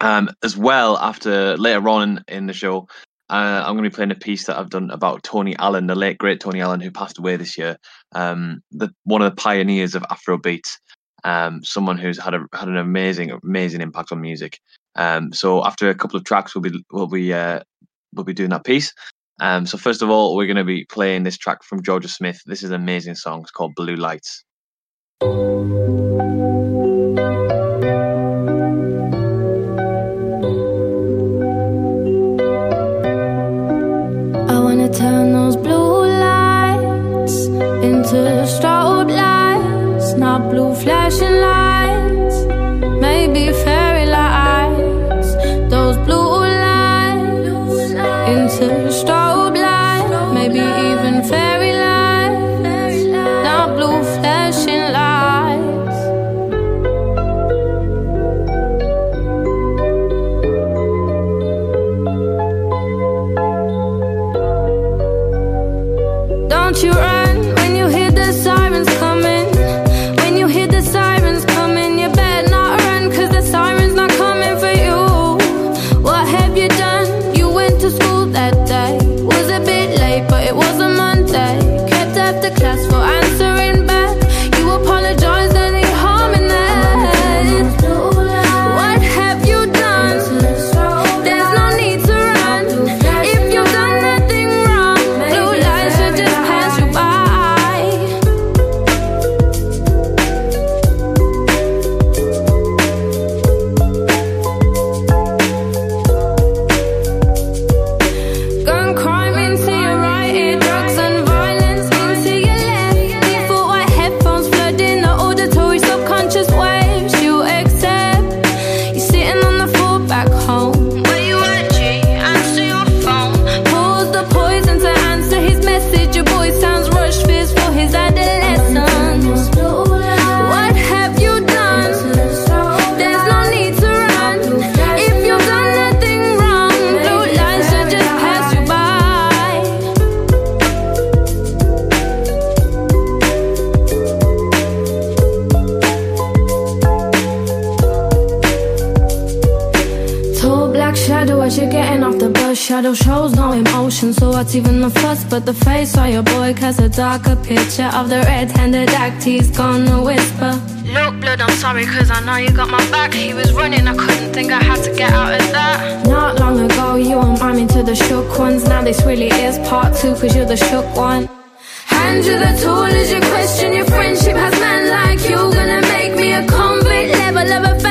B: Um, as well, after later on in, the show, uh, I'm going to be playing a piece that I've done about Tony Allen, the late great Tony Allen, who passed away this year. Um, the one of the pioneers of Afrobeat, um, someone who's had a had an amazing, amazing impact on music. Um, so after a couple of tracks, we'll be we'll be uh, we'll be doing that piece. Um, so first of all, we're going to be playing this track from Jorja Smith. This is an amazing song. It's called Blue Lights
I: thank you so what's even the fuss? But the face of your boy casts a darker picture of the red-handed act he's gonna whisper. Look, blood, I'm sorry, cause I know you got my back. He was running, I couldn't think I had to get out of that. Not long ago, you were miming to the shook ones. Now this really is part two, cause you're the shook one. Hand you the tool as you question your friendship. Has man like you gonna make me a convict? Level of a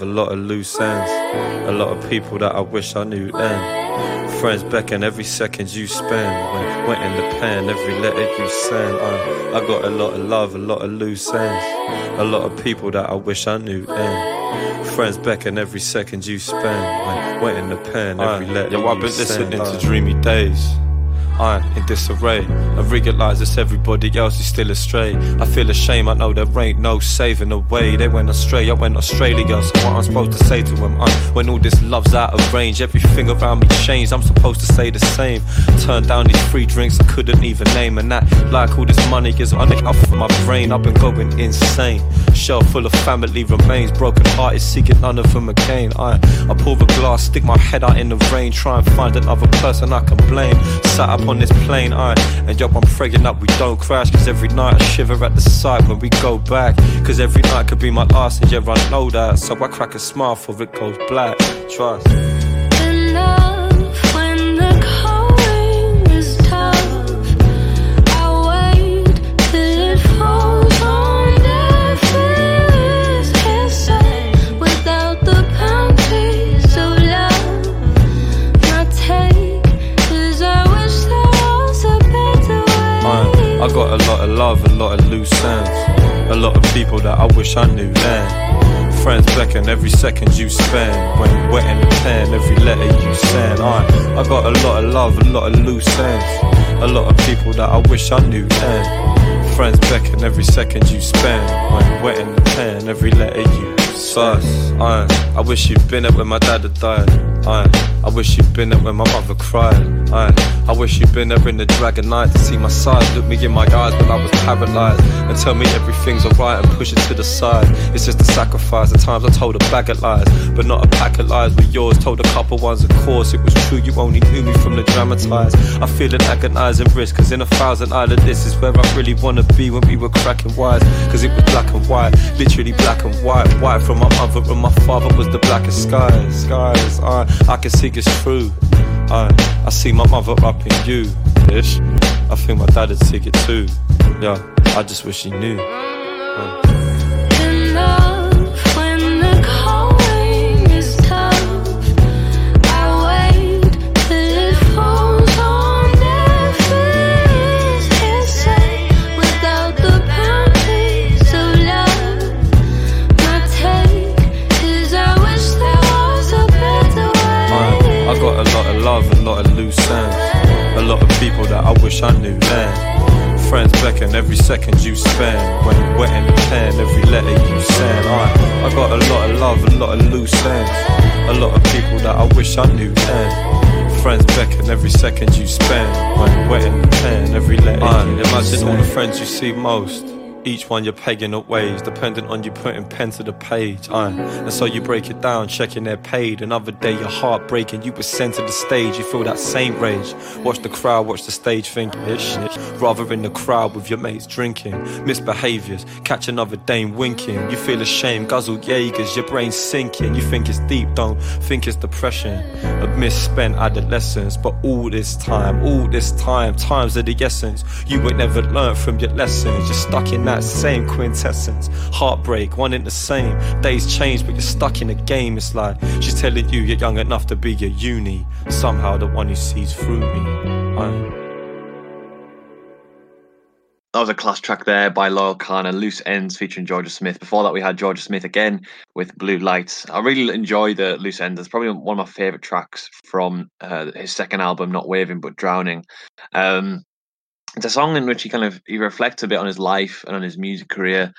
D: of a
J: lot of loose ends, a lot of people that I wish I knew then. Friends beckon every second you spend. When went in the pen, every letter you send. I, I got a lot of love, a lot of loose ends, a lot of people that I wish I knew then. Friends beckon every second you spend. When went in the pen, uh, every letter
K: Yo, I've been listening to
J: uh,
K: dreamy days. I'm in disarray. I realise it's everybody else is still astray. I feel ashamed, I know there ain't no saving the way. They went astray, I went Australia. So what I'm supposed to say to them? i uh? when all this love's out of range, everything around me changed. I'm supposed to say the same. Turn down these free drinks I couldn't even name. And that, like all this money is up for my brain. I've been going insane. Shelf full of family remains. Broken hearted, seeking none of them again. I, I pour a glass, stick my head out in the rain. Try and find another person I can blame. Sat up on this plane, I, and yo, I'm praying up we don't crash. Cause every night I shiver at the sight when we go back. Cause every night could be my last, and yeah, I know that. So I crack a smile for it goes black. Trust.
D: I,
K: got a lot of love, a lot of loose ends, a lot of people that I wish I knew then. Friends beckon every second you spend when wetting the pen, every letter you send. I, I got a lot of love, a lot of loose ends, a lot of people that I wish I knew then. Friends beckon every second you spend when wetting the pen, every letter you sus. I, I wish you'd been there when my dad had died. I, I wish you'd been there when my mother cried. I, wish you'd been there in the dragon night to see my side, look me in my eyes when I was paralyzed, and tell me everything's alright and push it to the side. It's just a sacrifice. At times I told a bag of lies, but not a pack of lies with yours. Told a couple ones, of course, it was true. You only knew me from the dramatized. I feel an agonizing risk, cause in a thousand island this is where I really wanna be when we were cracking wise. Cause it was black and white, literally black and white. White from my mother and my father was the blackest skies. Skies, I, I can see it's true. I, I see my mother in you, ish. I think my dad would take it too. Yeah, I just wish he knew. Uh.
D: I wish
K: I knew then. Friends beckon every second you spend when wetting the pen, every letter you send. I, I got a lot of love, a lot of loose ends, a lot of people that I wish I knew then. Friends beckon every second you spend when wetting the pen, every letter I, you imagine all the friends you see most. Each one you're pegging at ways, dependent on you putting pen to the page. Aye. And so you break it down, checking they're paid. Another day, your heart breaking, you were sent to the stage, you feel that same rage. Watch the crowd, watch the stage thinking, it's shit. Rather in the crowd with your mates drinking. Misbehaviors, catch another dame winking. You feel ashamed, guzzle Jaegers, your brain's sinking. You think it's deep, don't think it's depression. A misspent adolescence, but all this time, all this time, times of the essence. You would never learn from your lessons, you're stuck in that same quintessence. Heartbreak, one in the same. Days change, but you're stuck in a game. It's like she's telling you you're young enough to be your uni. Somehow the one who sees through me. I
B: That was a class track there by Loyle Carner and Loose Ends featuring Jorja Smith. Before that, we had Jorja Smith again with Blue Lights. I really enjoy the Loose Ends. It's probably one of my favorite tracks from uh, his second album, not Waving but Drowning. Um, it's a song in which he kind of he reflects a bit on his life and on his music career.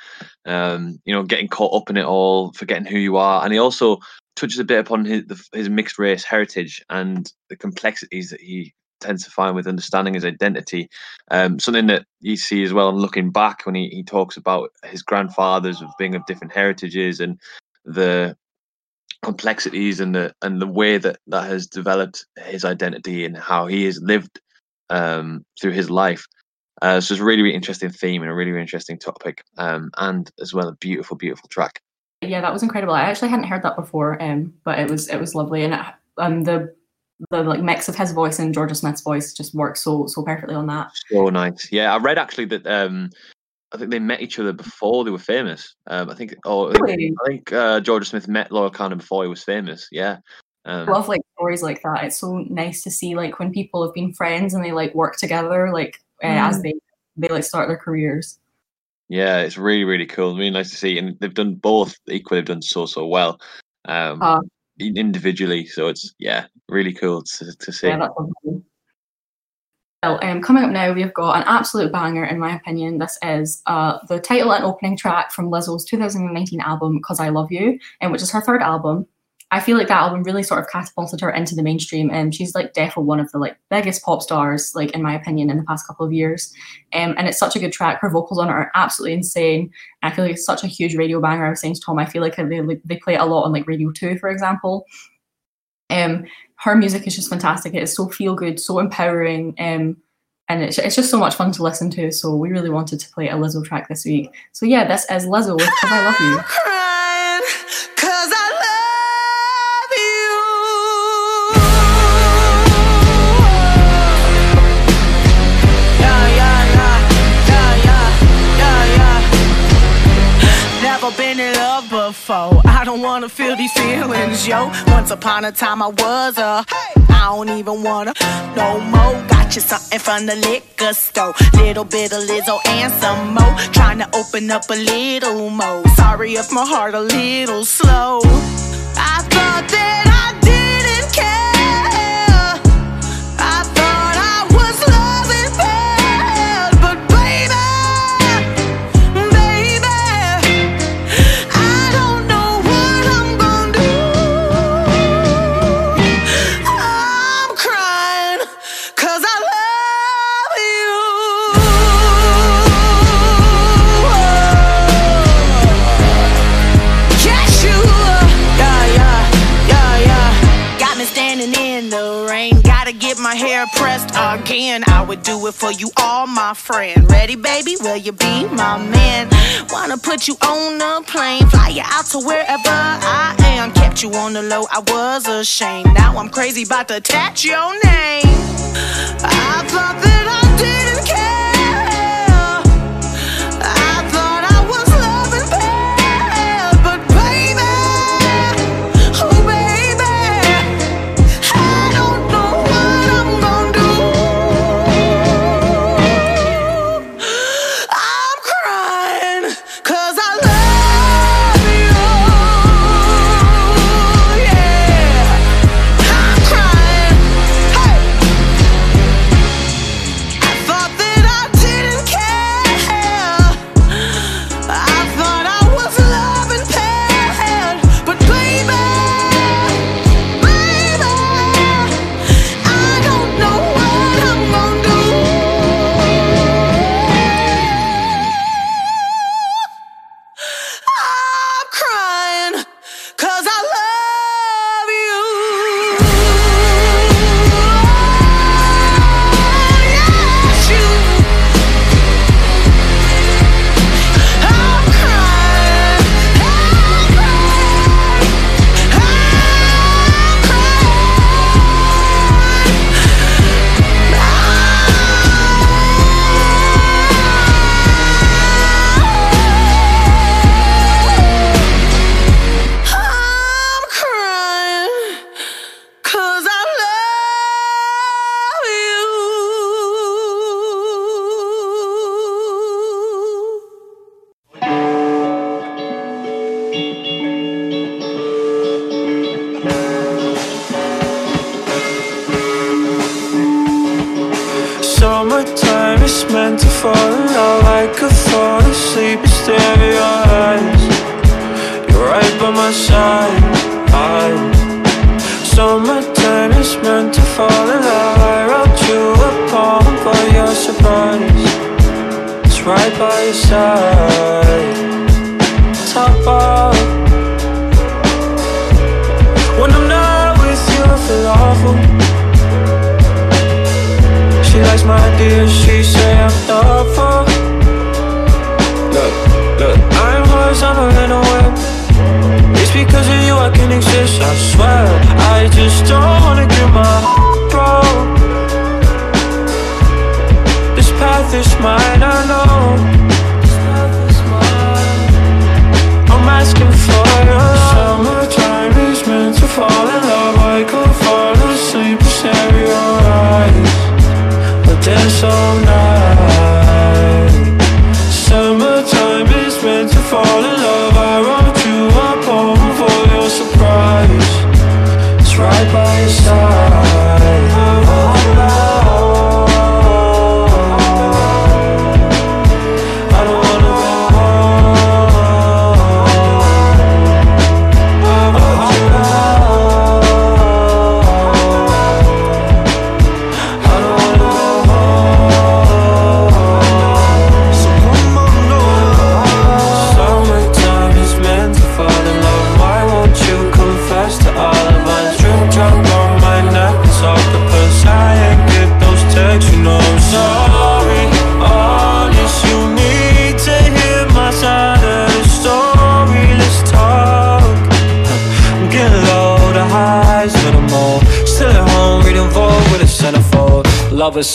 B: Um, you know, getting caught up in it all, forgetting who you are, and he also touches a bit upon his the, his mixed race heritage and the complexities that he tends to find with understanding his identity. Um, something that you see as well and looking back when he, he talks about his grandfathers of being of different heritages and the complexities and the and the way that that has developed his identity and how he has lived um, through his life. Uh, so it's a really, really interesting theme and a really, really interesting topic, um, and as well a beautiful, beautiful track.
A: Yeah, that was incredible. I actually hadn't heard that before, um, but it was it was lovely, and it, um, the the like mix of his voice and Jorja Smith's voice just works so so perfectly on that.
B: So nice. Yeah, I read actually that um, I think they met each other before they were famous. Um, I think. Oh,
A: Really?
B: I think uh, Jorja Smith met Loyle Carner before he was famous. Yeah. Um,
A: I love like stories like that. It's so nice to see like when people have been friends and they like work together, like uh, as
B: Mm.
A: they they like start their careers.
B: yeah, it's really really cool. Really nice to see, and they've done both equally. Have done so so well. Um,
A: Uh,
B: individually, so it's yeah, really cool to, to see.
A: Yeah. Well, um, coming up now, we've got an absolute banger, in my opinion. This is uh, the title and opening track from Lizzo's 2019 album, Cause I Love You, and which is her third album. I feel like that album really sort of catapulted her into the mainstream, and she's like definitely one of the like biggest pop stars, like in my opinion, in the past couple of years. Um, and it's such a good track. Her vocals on it are absolutely insane. And I feel like it's such a huge radio banger. I was saying to Tom, I feel like they they play it a lot on like Radio Two, for example. Um, her music is just fantastic. It is so feel good, so empowering, um, and it's, it's just so much fun to listen to. So we really wanted to play a Lizzo track this week. So yeah, this is Lizzo with "Cause I Love You."
L: I don't wanna feel these feelings, yo. Once upon a time I was a. I don't even wanna no more. Got you something from the liquor store. Little bit of Lizzo and some more. Trying to open up a little more. Sorry if my heart a little slow. I thought that my friend. Ready, baby? Will you be my man? Wanna put you on a plane, fly you out to wherever I am. Kept you on the low, I was ashamed. Now I'm crazy about to attach your name. I thought that I didn't care.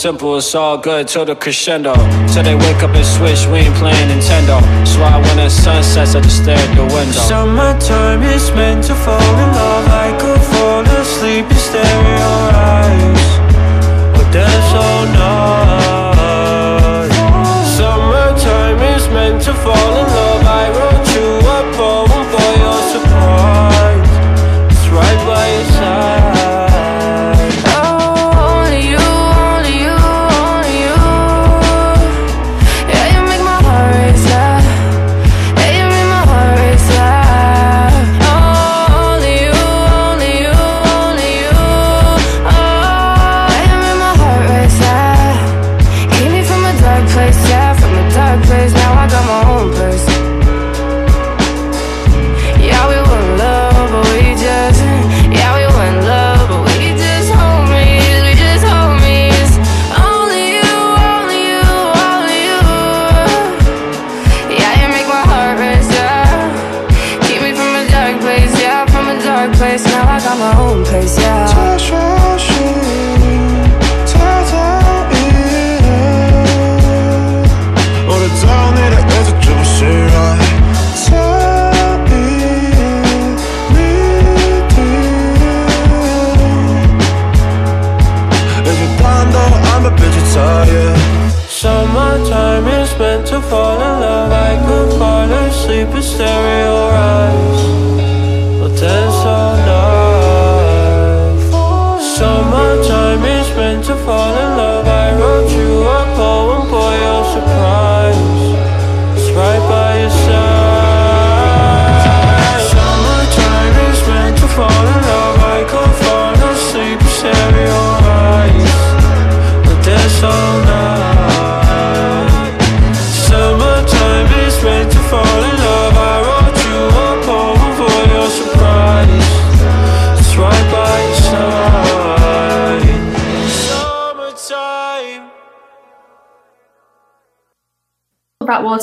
C: Simple, it's all good till the crescendo. Till they wake up and switch, we ain't playing Nintendo. So I when the sun sets, I just stare at the window. Summertime is meant to fall in love.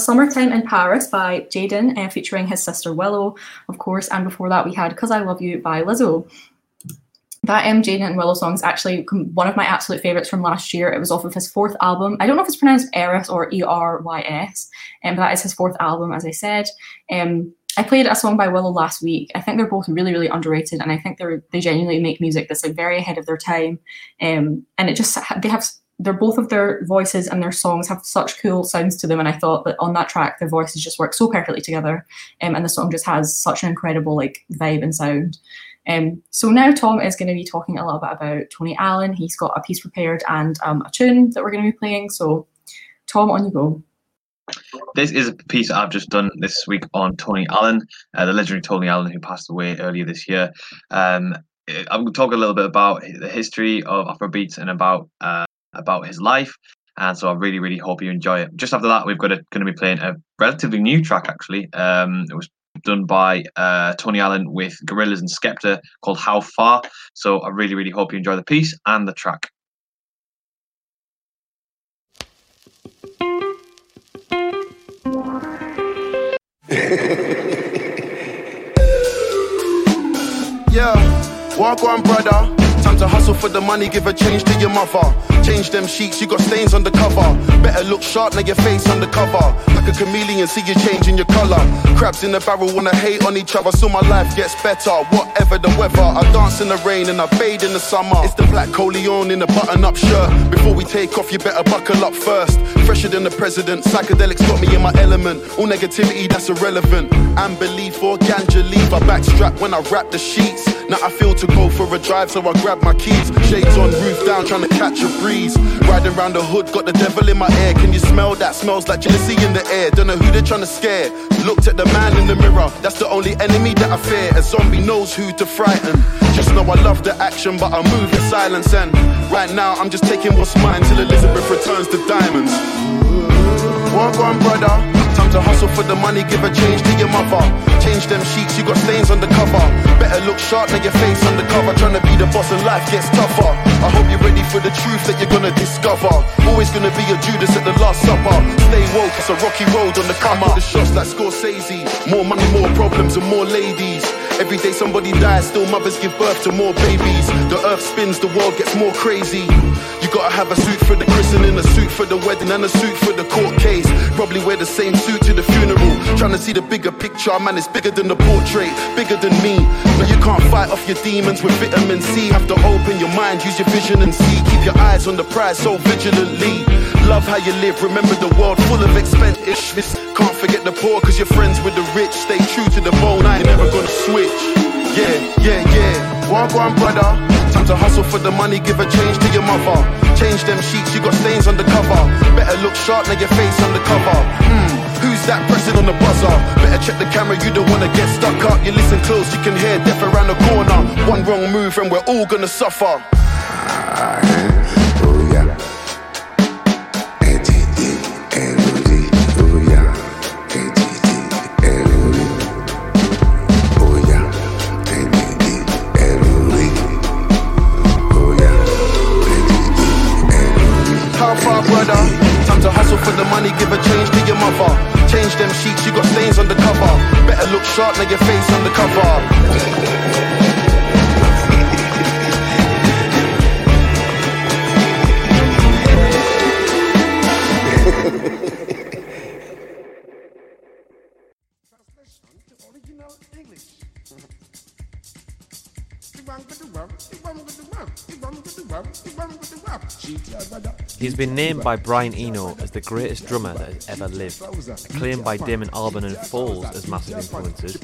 C: Summertime in
A: Paris by Jaden, uh, featuring his sister Willow, of course. And before that, we had Cause I Love You by Lizzo. That um, Jaden and Willow song is actually one of my absolute favourites from last year. It was off of his fourth album. I don't know if it's pronounced Eris or E R Y S, um, but that is his fourth album, as I said. Um, I played a song by Willow last week. I think they're both really, really underrated, and I think they're they genuinely make music that's like very ahead of their time. Um, and it just they have they're both of their voices and their songs have such cool sounds to them. And I thought that on that track, their voices just work so perfectly together, um, and the song just has such an incredible like vibe and sound. Um, so now Tom is going to be talking a little bit about Tony Allen. He's got a piece prepared and um, a tune that we're going to be playing. So, Tom, on you go.
B: This is a piece I've just done this week on Tony Allen, uh, the legendary Tony Allen who passed away earlier this year. I'm going to talk a little bit about the history of Afrobeats and about uh, about his life. And so I really, really hope you enjoy it. Just after that, we've got going to be playing a relatively new track. Actually, um, it was done by uh, Tony Allen with Gorillaz and Skepta called How Far. So I really, really hope you enjoy the piece and the track.
M: yeah, Walk on, brother. Time to hustle for the money, give a change to your mother. Change them sheets, you got stains on the cover. Better look sharp, now your face on the cover. Like a chameleon, see you changing your color. Crabs in the barrel wanna hate on each other, so my life gets better. Whatever the weather, I dance in the rain and I fade in the summer. It's the black Coleon in a button up shirt. Before we take off, you better buckle up first. Fresher than the president, psychedelics got me in my element. All negativity, that's irrelevant. Unbelief or ganja leave, I backstrap when I wrap the sheets. Now I feel to go for a drive, so I grab my keys. Shades on, roof down, trying to catch a breeze. Riding around the hood, got the devil in my ear. Can you smell that? Smells like jealousy in the air. Don't know who they're trying to scare. Looked at the man in the mirror, that's the only enemy that I fear. A zombie knows who to frighten. Just know I love the action, but I move in silence. And right now, I'm just taking what's mine till Elizabeth returns the diamonds. Walk on, brother. To hustle for the money, give a change to your mother. Change them sheets, you got stains on the cover. Better look sharp, now your face on the cover. Trying to be the boss and life gets tougher. I hope you're ready for the truth that you're gonna discover. Always gonna be a Judas at the Last Supper. Stay woke, it's a rocky road on the come up. The shots like Scorsese. More money, more problems, and more ladies. Every day somebody dies, still mothers give birth to more babies. The earth spins, the world gets more crazy. You gotta have a suit for the christening, a suit for the wedding, and a suit for the court case. Probably wear the same suit to the funeral. Trying to see the bigger picture, man, it's bigger than the portrait, bigger than me. No, you can't fight off your demons with vitamin C. Have to open your mind, use your vision and see. Keep your eyes on the prize so vigilantly. Love how you live, remember the world full of expense. Can't forget the poor, cause you're friends with the rich. Stay true to the bone, I ain't never gonna switch. Yeah, yeah, yeah. Walk on, brother. Time to hustle for the money, give a change to your mother. Change them sheets, you got stains on the cover. Better look sharp, now your face on the cover. Hmm, that pressing on the buzzer? Better check the camera, you don't wanna get stuck up. You listen close, you can hear death around the corner. One wrong move and we're all gonna suffer. Time to hustle for the money, give a change to your mother. Change them sheets, you got stains on the cover. Better look sharp, now your face on
N: He's been named by Brian Eno as the greatest drummer that has ever lived, acclaimed by Damon Albarn and Foals as massive influences,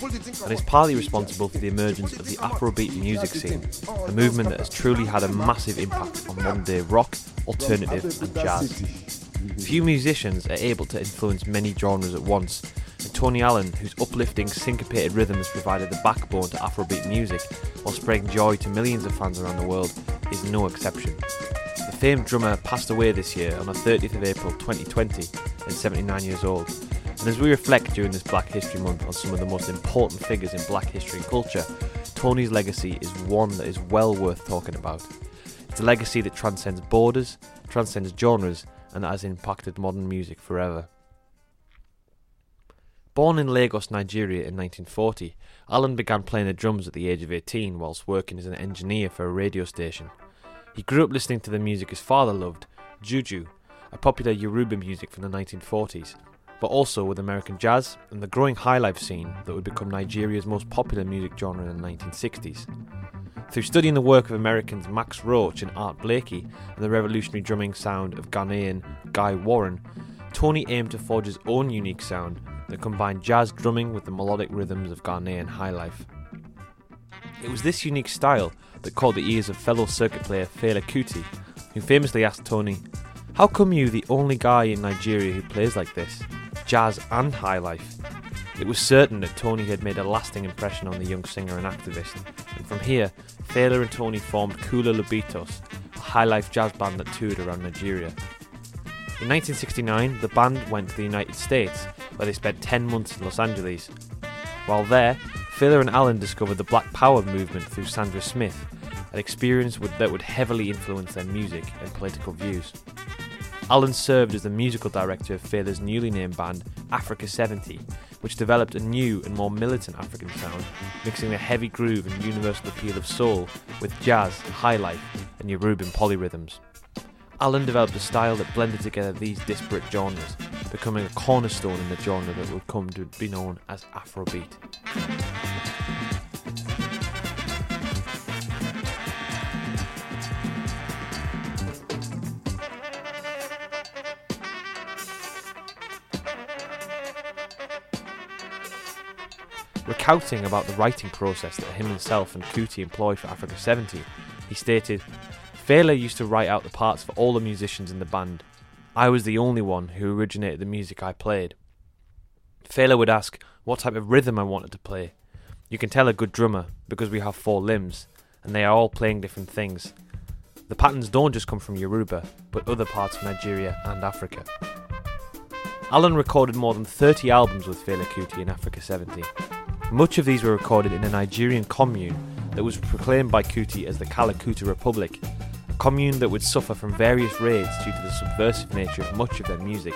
N: and is partly responsible for the emergence of the Afrobeat music scene, a movement that has truly had a massive impact on modern day rock, alternative, and jazz. Few musicians are able to influence many genres at once, and Tony Allen, whose uplifting syncopated rhythms provided the backbone to Afrobeat music while spreading joy to millions of fans around the world, is no exception. The famed drummer passed away this year on the 30th of April 2020 at 79 years old. And as we reflect during this Black History Month on some of the most important figures in black history and culture, Tony's legacy is one that is well worth talking about. It's a legacy that transcends borders, transcends genres, and that has impacted modern music forever. Born in Lagos, Nigeria in 1940, Allen began playing the drums at the age of 18 whilst working as an engineer for a radio station. He grew up listening to the music his father loved, Juju, a popular Yoruba music from the 1940s, but also with American jazz and the growing highlife scene that would become Nigeria's most popular music genre in the 1960s. Through studying the work of Americans Max Roach and Art Blakey and the revolutionary drumming sound of Ghanaian Guy Warren, Tony aimed to forge his own unique sound that combined jazz drumming with the melodic rhythms of Ghanaian highlife. It was this unique style that caught the ears of fellow circuit player Fela Kuti, who famously asked Tony, How come you the only guy in Nigeria who plays like this? Jazz and highlife. It was certain that Tony had made a lasting impression on the young singer and activist, and from here, Fela and Tony formed Koola Lobitos, a highlife jazz band that toured around Nigeria. In 1969, the band went to the United States, where they spent 10 months in Los Angeles. While there, Fela and Allen discovered the Black Power movement through Sandra Smith, an experience that would heavily influence their music and political views. Allen served as the musical director of Fela's newly named band Africa 70, which developed a new and more militant African sound, mixing the heavy groove and universal appeal of soul with jazz, highlife, and Yoruban polyrhythms. Allen developed a style that blended together these disparate genres, becoming a cornerstone in the genre that would come to be known as Afrobeat. Recounting about the writing process that him himself and Kuti employed for Africa 70, he stated, Fela used to write out the parts for all the musicians in the band. I was the only one who originated the music I played. Fela would ask what type of rhythm I wanted to play. You can tell a good drummer because we have four limbs, and they are all playing different things. The patterns don't just come from Yoruba, but other parts of Nigeria and Africa. Allen recorded more than 30 albums with Fela Kuti in Africa 70. Much of these were recorded in a Nigerian commune that was proclaimed by Kuti as the Kalakuta Republic, commune that would suffer from various raids due to the subversive nature of much of their music,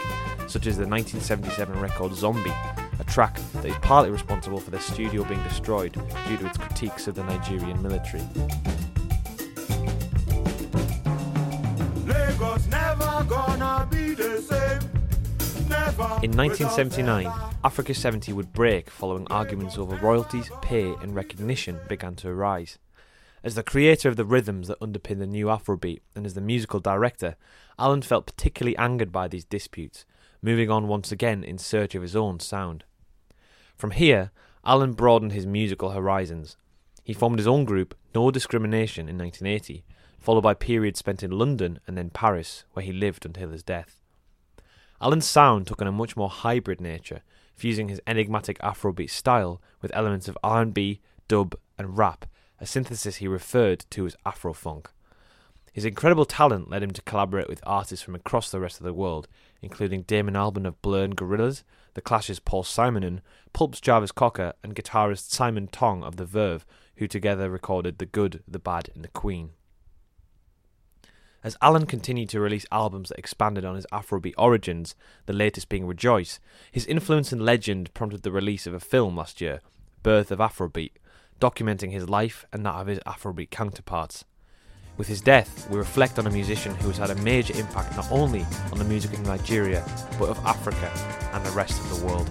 N: such as the 1977 record Zombie, a track that is partly responsible for their studio being destroyed due to its critiques of the Nigerian military.
C: Lagos never gonna be the same. Never
N: In 1979, Africa 70 would break following arguments over royalties, pay, and recognition began to arise. As the creator of the rhythms that underpin the new Afrobeat and as the musical director, Allen felt particularly angered by these disputes, moving on once again in search of his own sound. From here, Allen broadened his musical horizons. He formed his own group, No Discrimination, in 1980, followed by periods spent in London and then Paris, where he lived until his death. Allen's sound took on a much more hybrid nature, fusing his enigmatic Afrobeat style with elements of R&B, dub, and rap, a synthesis he referred to as Afrofunk. His incredible talent led him to collaborate with artists from across the rest of the world, including Damon Albarn of Blur and Gorillaz, The Clash's Paul Simonon, Pulp's Jarvis Cocker, and guitarist Simon Tong of The Verve, who together recorded The Good, The Bad, and The Queen. As Allen continued to release albums that expanded on his Afrobeat origins, the latest being Rejoice, his influence and legend prompted the release of a film last year, Birth of Afrobeat, documenting his life and that of his Afrobeat counterparts. With his death, we reflect on a musician who has had a major impact not only on the music of Nigeria, but of Africa and the rest of the world.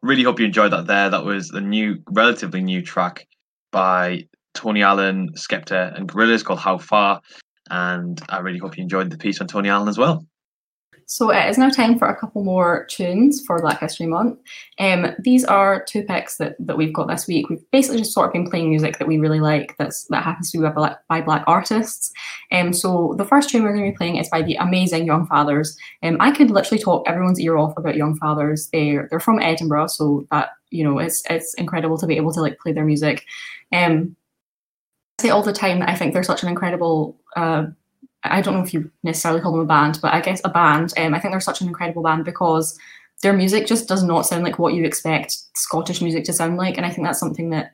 B: Really hope you enjoyed that there. That was the new, relatively new track by Tony Allen, Skepta, and Gorillaz called How Far. And I really hope you enjoyed the piece on Tony Allen as well.
A: So it is now time for a couple more tunes for Black History Month. Um, these are two picks that, that we've got this week. We've basically just sort of been playing music that we really like that's that happens to be by black, by black artists. Um, so the first tune we're going to be playing is by the amazing Young Fathers. Um, I could literally talk everyone's ear off about Young Fathers. They're they're from Edinburgh, so that you know it's it's incredible to be able to like play their music. Um, I say all the time that I think they're such an incredible. Uh, I don't know if you necessarily call them a band, but I guess a band. Um, I think they're such an incredible band because their music just does not sound like what you expect Scottish music to sound like, and I think that's something that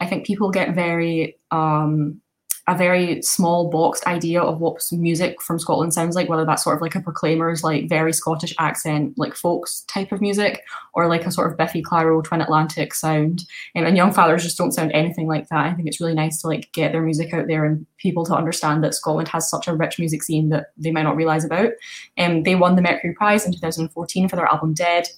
A: I think people get very um, a very small boxed idea of what music from Scotland sounds like, whether that's sort of like a Proclaimers, like very Scottish accent, like folks type of music, or like a sort of Biffy Clyro Twin Atlantic sound. Um, and Young Fathers just don't sound anything like that. I think it's really nice to like get their music out there and people to understand that Scotland has such a rich music scene that they might not realise about. Um, they won the Mercury Prize in 2014 for their album Dead.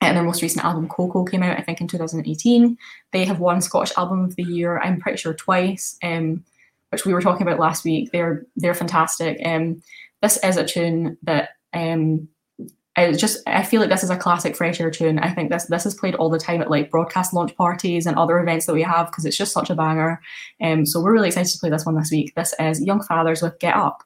A: And their most recent album, Coco, came out, I think, in 2018. They have won Scottish Album of the Year, I'm pretty sure, twice, um, which we were talking about last week. They're they're fantastic. Um, this is a tune that um, just I feel like this is a classic fresh air tune. I think this this is played all the time at like broadcast launch parties and other events that we have because it's just such a banger. Um, so we're really excited to play this one this week. This is Young Fathers with Get Up.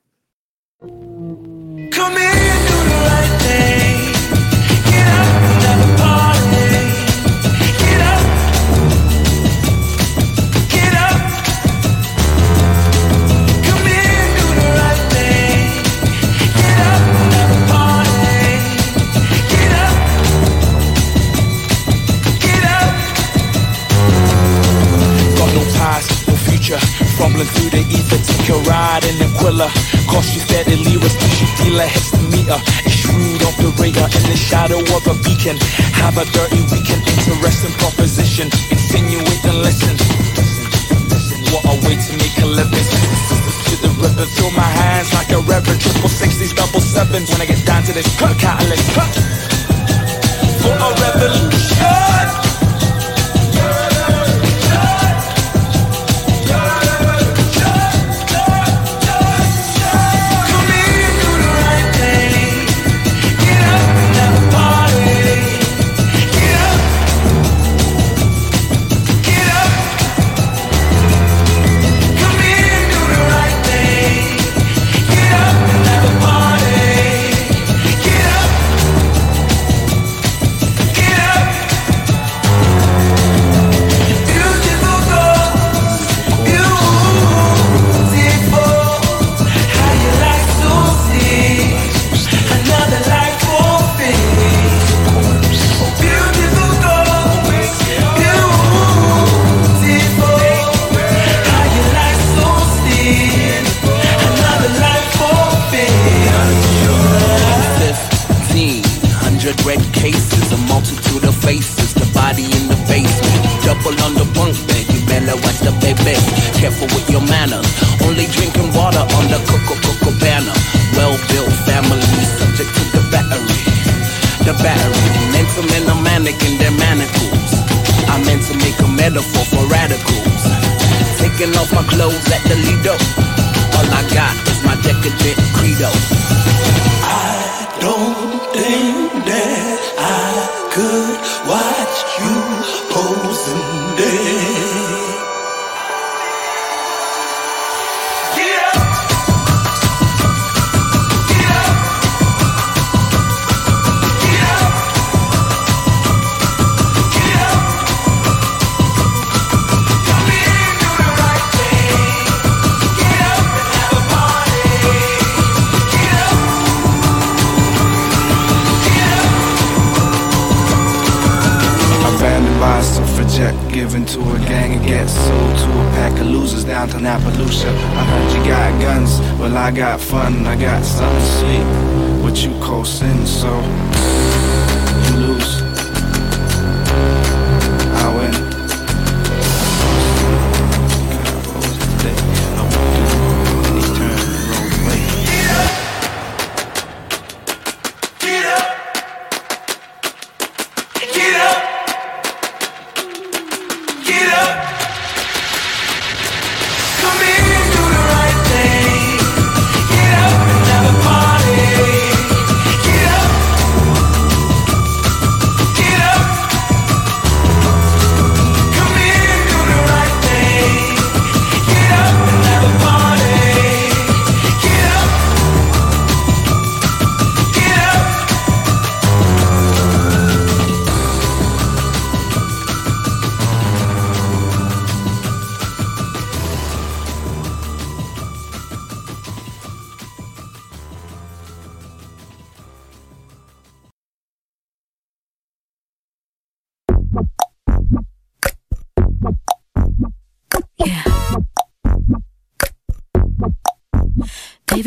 O: Thriller. Cautious steadily, resist you feel a hits to meter. A shrewd operator in the shadow of a beacon. Have a dirty weekend, interesting proposition. Insinuate and listen. What a way to make a living. To the river, throw my hands like a reverend. Triple sixties, double sevens. When I get down to this, cut catalyst. Cut. For a revolution.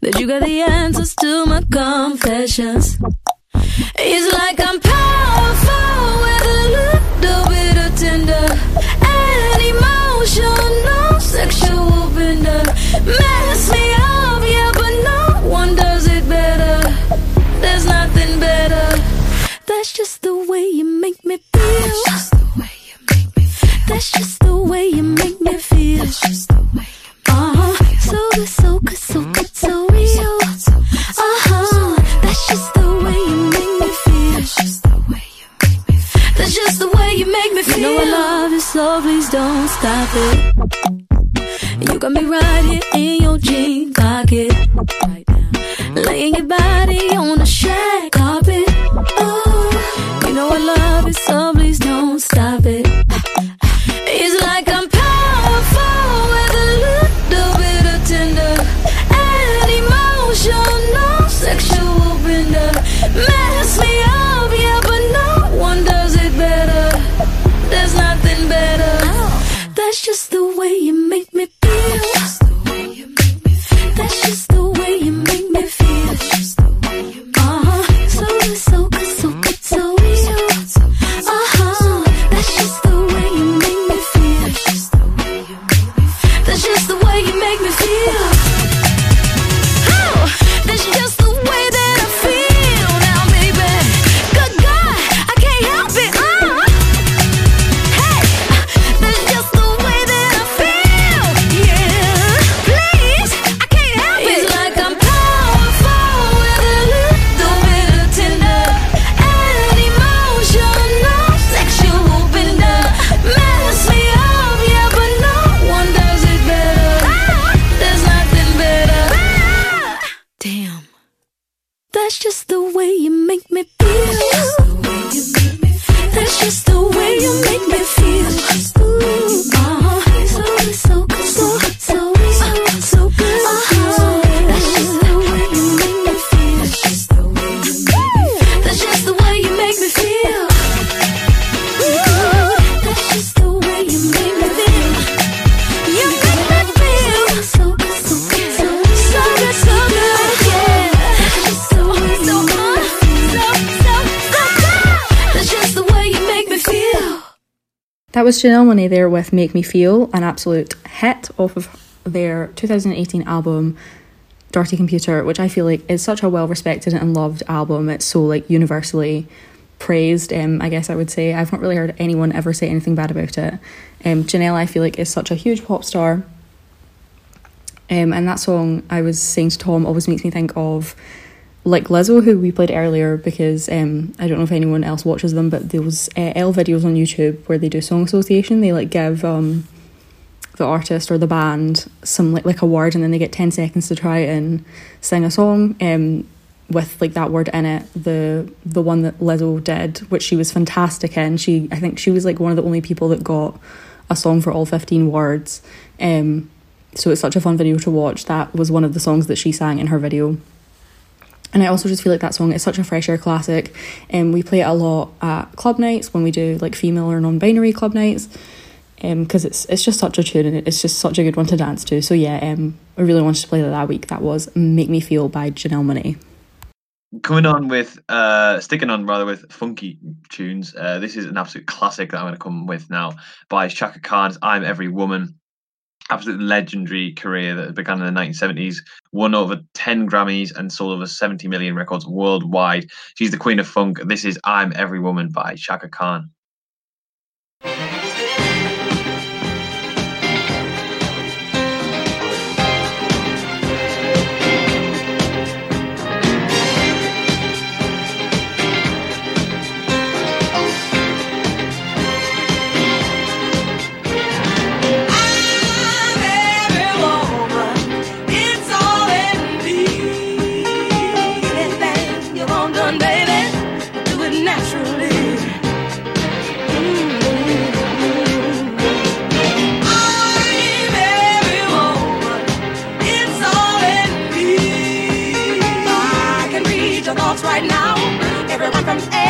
D: that you got the answers to my confessions. It's like I'm powerful with a little bit of tender and emotional sexual bender. Mess me up, yeah, but no one does it better. There's nothing better. That's just the way you make me feel. That's just the way you make me feel. That's just the way you make me feel. That's just the way you make me uh-huh. feel. So good, so good, so good, so real. Know I love you, so please don't stop it. You got me right here in your jean pocket. Laying your body on the shag carpet. Oh, you know I love it, so please don't stop it. That's just That
A: was Janelle Monae there with Make Me Feel, an absolute hit off of their 2018 album Dirty Computer, which I feel like is such a well respected and loved album. It's so like universally praised, um, I guess I would say. I've not really heard anyone ever say anything bad about it. Um, Janelle, I feel like, is such a huge pop star. Um, and that song, I was saying to Tom, always makes me think of like Lizzo, who we played earlier, because um, I don't know if anyone else watches them, but those uh, ELLE videos on YouTube where they do song association, they like give um, the artist or the band some like, like a word and then they get 10 seconds to try and sing a song um, with like that word in it. The the one that Lizzo did, which she was fantastic in. She I think she was like one of the only people that got a song for all 15 words. Um, so it's such a fun video to watch. That was one of the songs that she sang in her video. And I also just feel like that song is such a fresh air classic. And um, we play it a lot at club nights when we do like female or non binary club nights. Because um, it's it's just such a tune and it's just such a good one to dance to. So yeah, um, I really wanted to play that that week. That was "Make Me Feel" by Janelle Monae.
B: Coming on with, uh, sticking on rather with funky tunes. Uh, this is an absolute classic that I'm going to come with now by Chaka Khan's "I'm Every Woman." Absolute legendary career that began in the 1970s. Won over 10 Grammys and sold over 70 million records worldwide. She's the queen of funk. This is "I'm Every Woman" by Chaka Khan.
L: Everyone from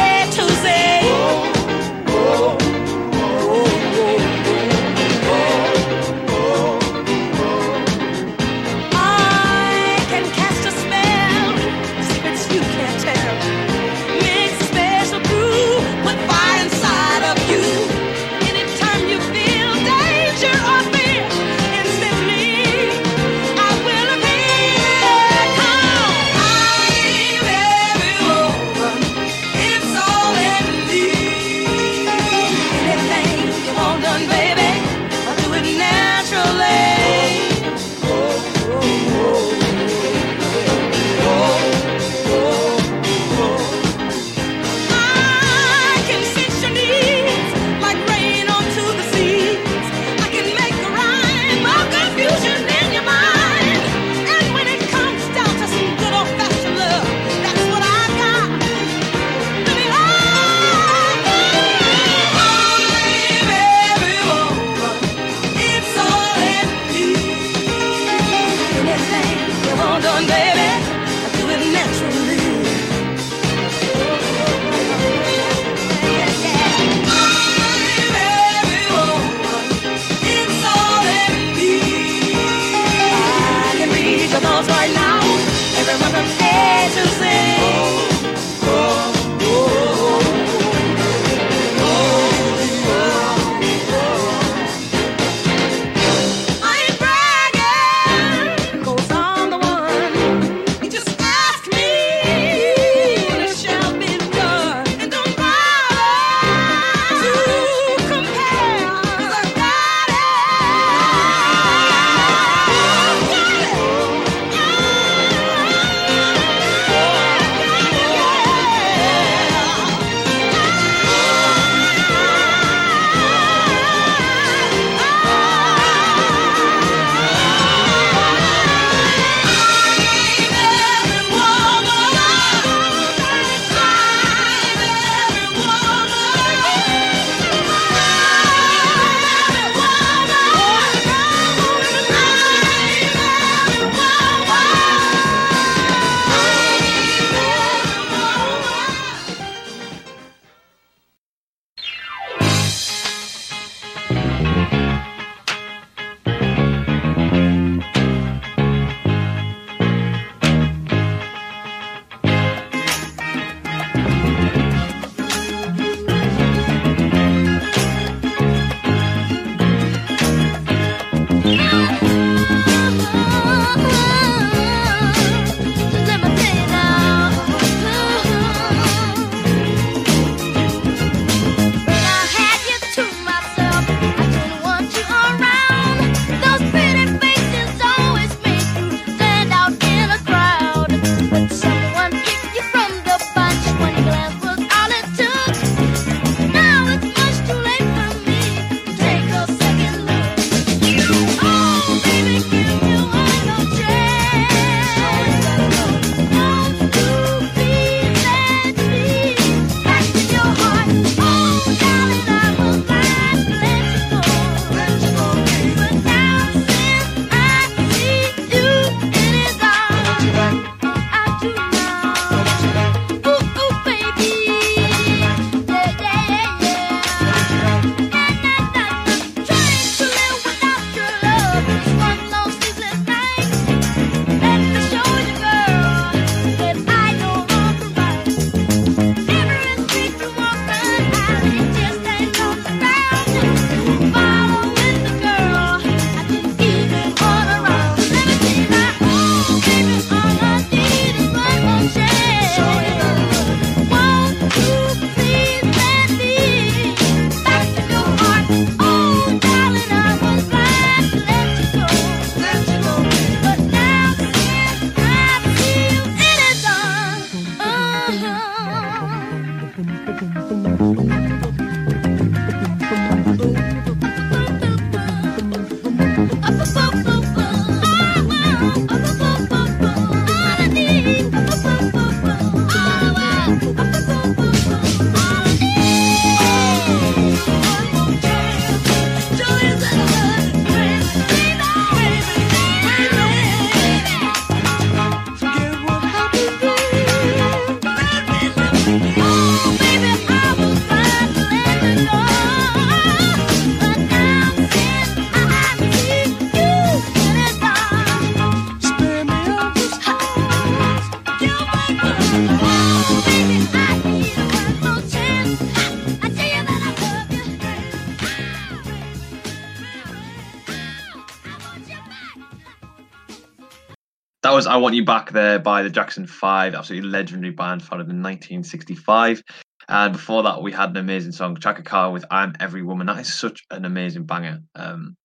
B: That was I Want You Back There by the Jackson Five, absolutely legendary band founded in 1965. And before that, we had an amazing song, Chaka Khan with I'm Every Woman. That is such an amazing banger. Um,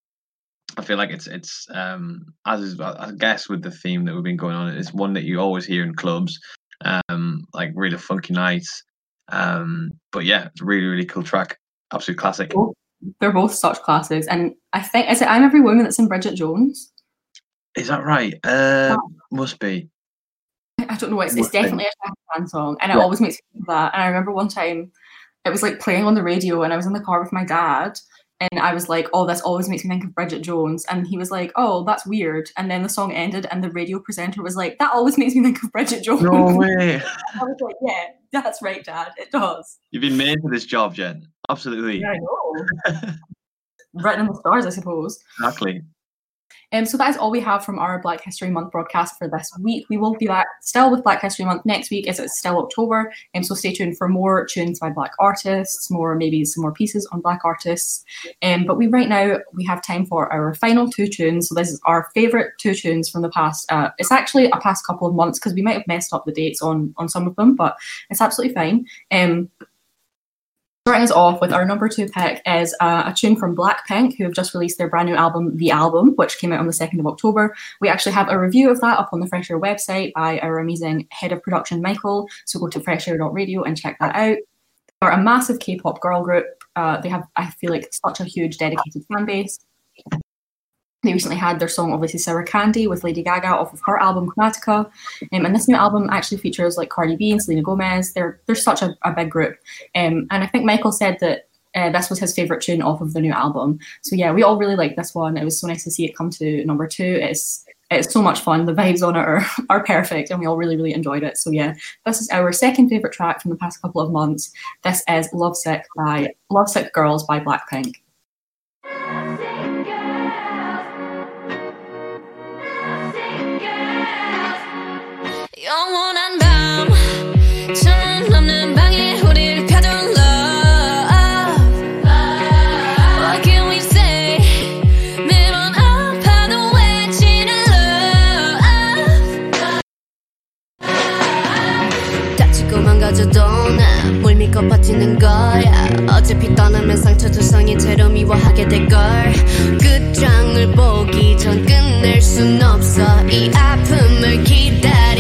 B: I feel like it's it's um, as is, I guess with the theme that we've been going on, it's one that you always hear in clubs, um, like really funky nights. Um, but yeah, it's really really cool track, absolute classic.
A: They're both such classics, and I think is it I'm Every Woman that's in Bridget Jones.
B: Is that right? Uh, must be.
A: I don't know. It's, it's definitely a Khan song, and it
B: Yeah.
A: always makes me think of that. And I remember one time it was like playing on the radio, and I was in the car with my dad, and I was like, "Oh, this always makes me think of Bridget Jones," and he was like, "Oh, that's weird." And then the song ended, and the radio presenter was like, "That always makes me think of Bridget Jones."
B: No way.
A: I was like, "Yeah, that's right, Dad. It does."
B: You've been made for this job, Jen. Absolutely.
A: Yeah, I know. Written in the stars, I suppose.
B: Exactly.
A: Um, so that is all we have from our Black History Month broadcast for this week. We will be back still with Black History Month next week as it's still October. Um, so stay tuned for more tunes by Black artists, more maybe some more pieces on Black artists. Um, but we right now we have time for our final two tunes. So this is our favourite two tunes from the past. Uh, it's actually a past couple of months because we might have messed up the dates on on some of them, but it's absolutely fine. Um, Starting us off with our number two pick is uh, a tune from Blackpink, who have just released their brand new album, The Album, which came out on the 2nd of October. We actually have a review of that up on the Fresh Air website by our amazing head of production, Michael. So go to freshair.radio and check that out. They are a massive K pop girl group. Uh, they have, I feel like, such a huge dedicated fan base. They recently had their song, obviously, Sour Candy with Lady Gaga off of her album Chromatica. Um, and this new album actually features like Cardi B and Selena Gomez. They're, they're such a, a big group. Um, and I think Michael said that uh, this was his favorite tune off of the new album. So yeah, we all really like this one. It was so nice to see it come to number two. It's it's so much fun. The vibes on it are, are perfect, and we all really really enjoyed it. So yeah, this is our second favorite track from the past couple of months. This is "Lovesick" by "Lovesick Girls" by Blackpink.
D: 버티는 거야 어차피 떠나면 상처 조성이 채로 미워하게 될걸 끝장을 보기 전 끝낼 순 없어 이 아픔을 기다린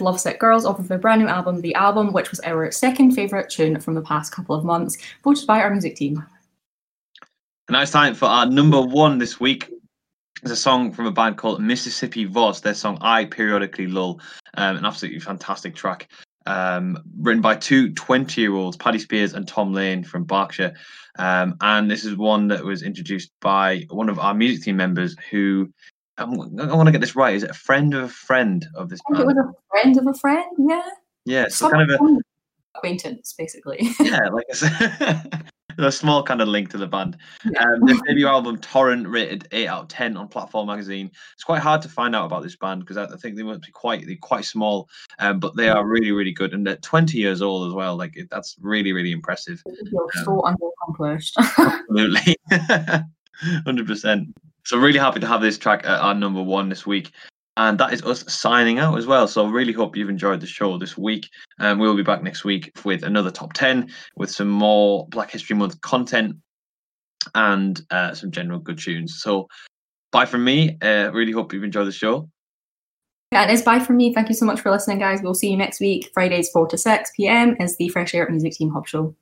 P: with Lovesick Girls off of their brand new album, The Album, which was our second favourite tune from the past couple of months, voted by our music team.
B: And now it's time for our number one this week. It's a song from a band called Mississippi Voss. Their song I Periodically Lull. Um, an absolutely fantastic track. Um, written by two 20 year olds, Paddy Spears and Tom Lane from Berkshire. Um, and this is one that was introduced by one of our music team members who I'm, I want to get this right. Is it a friend of a friend of this
P: I think it
B: band?
P: was a friend of a friend, yeah.
B: Yeah, so kind of a
P: acquaintance, basically.
B: yeah, like said, a small kind of link to the band. Um, their debut album Torrent rated eight out of ten on Platform Magazine. It's quite hard to find out about this band because I, I think they must be quite they're quite small, um, but they are really really good and they're 20 years old as well. Like that's really really impressive.
P: You're so underaccomplished.
B: Absolutely, hundred percent. So really happy to have this track at our number one this week. And that is us signing out as well. So really hope you've enjoyed the show this week. And we'll be back next week with another top 10 with some more Black History Month content and uh, some general good tunes. So bye from me. Uh, really hope you've enjoyed the show.
P: Yeah, it's bye from me. Thank you so much for listening, guys. We'll see you next week. Fridays, 4 to 6 p.m. is the Fresh Air Music Team Hub Show.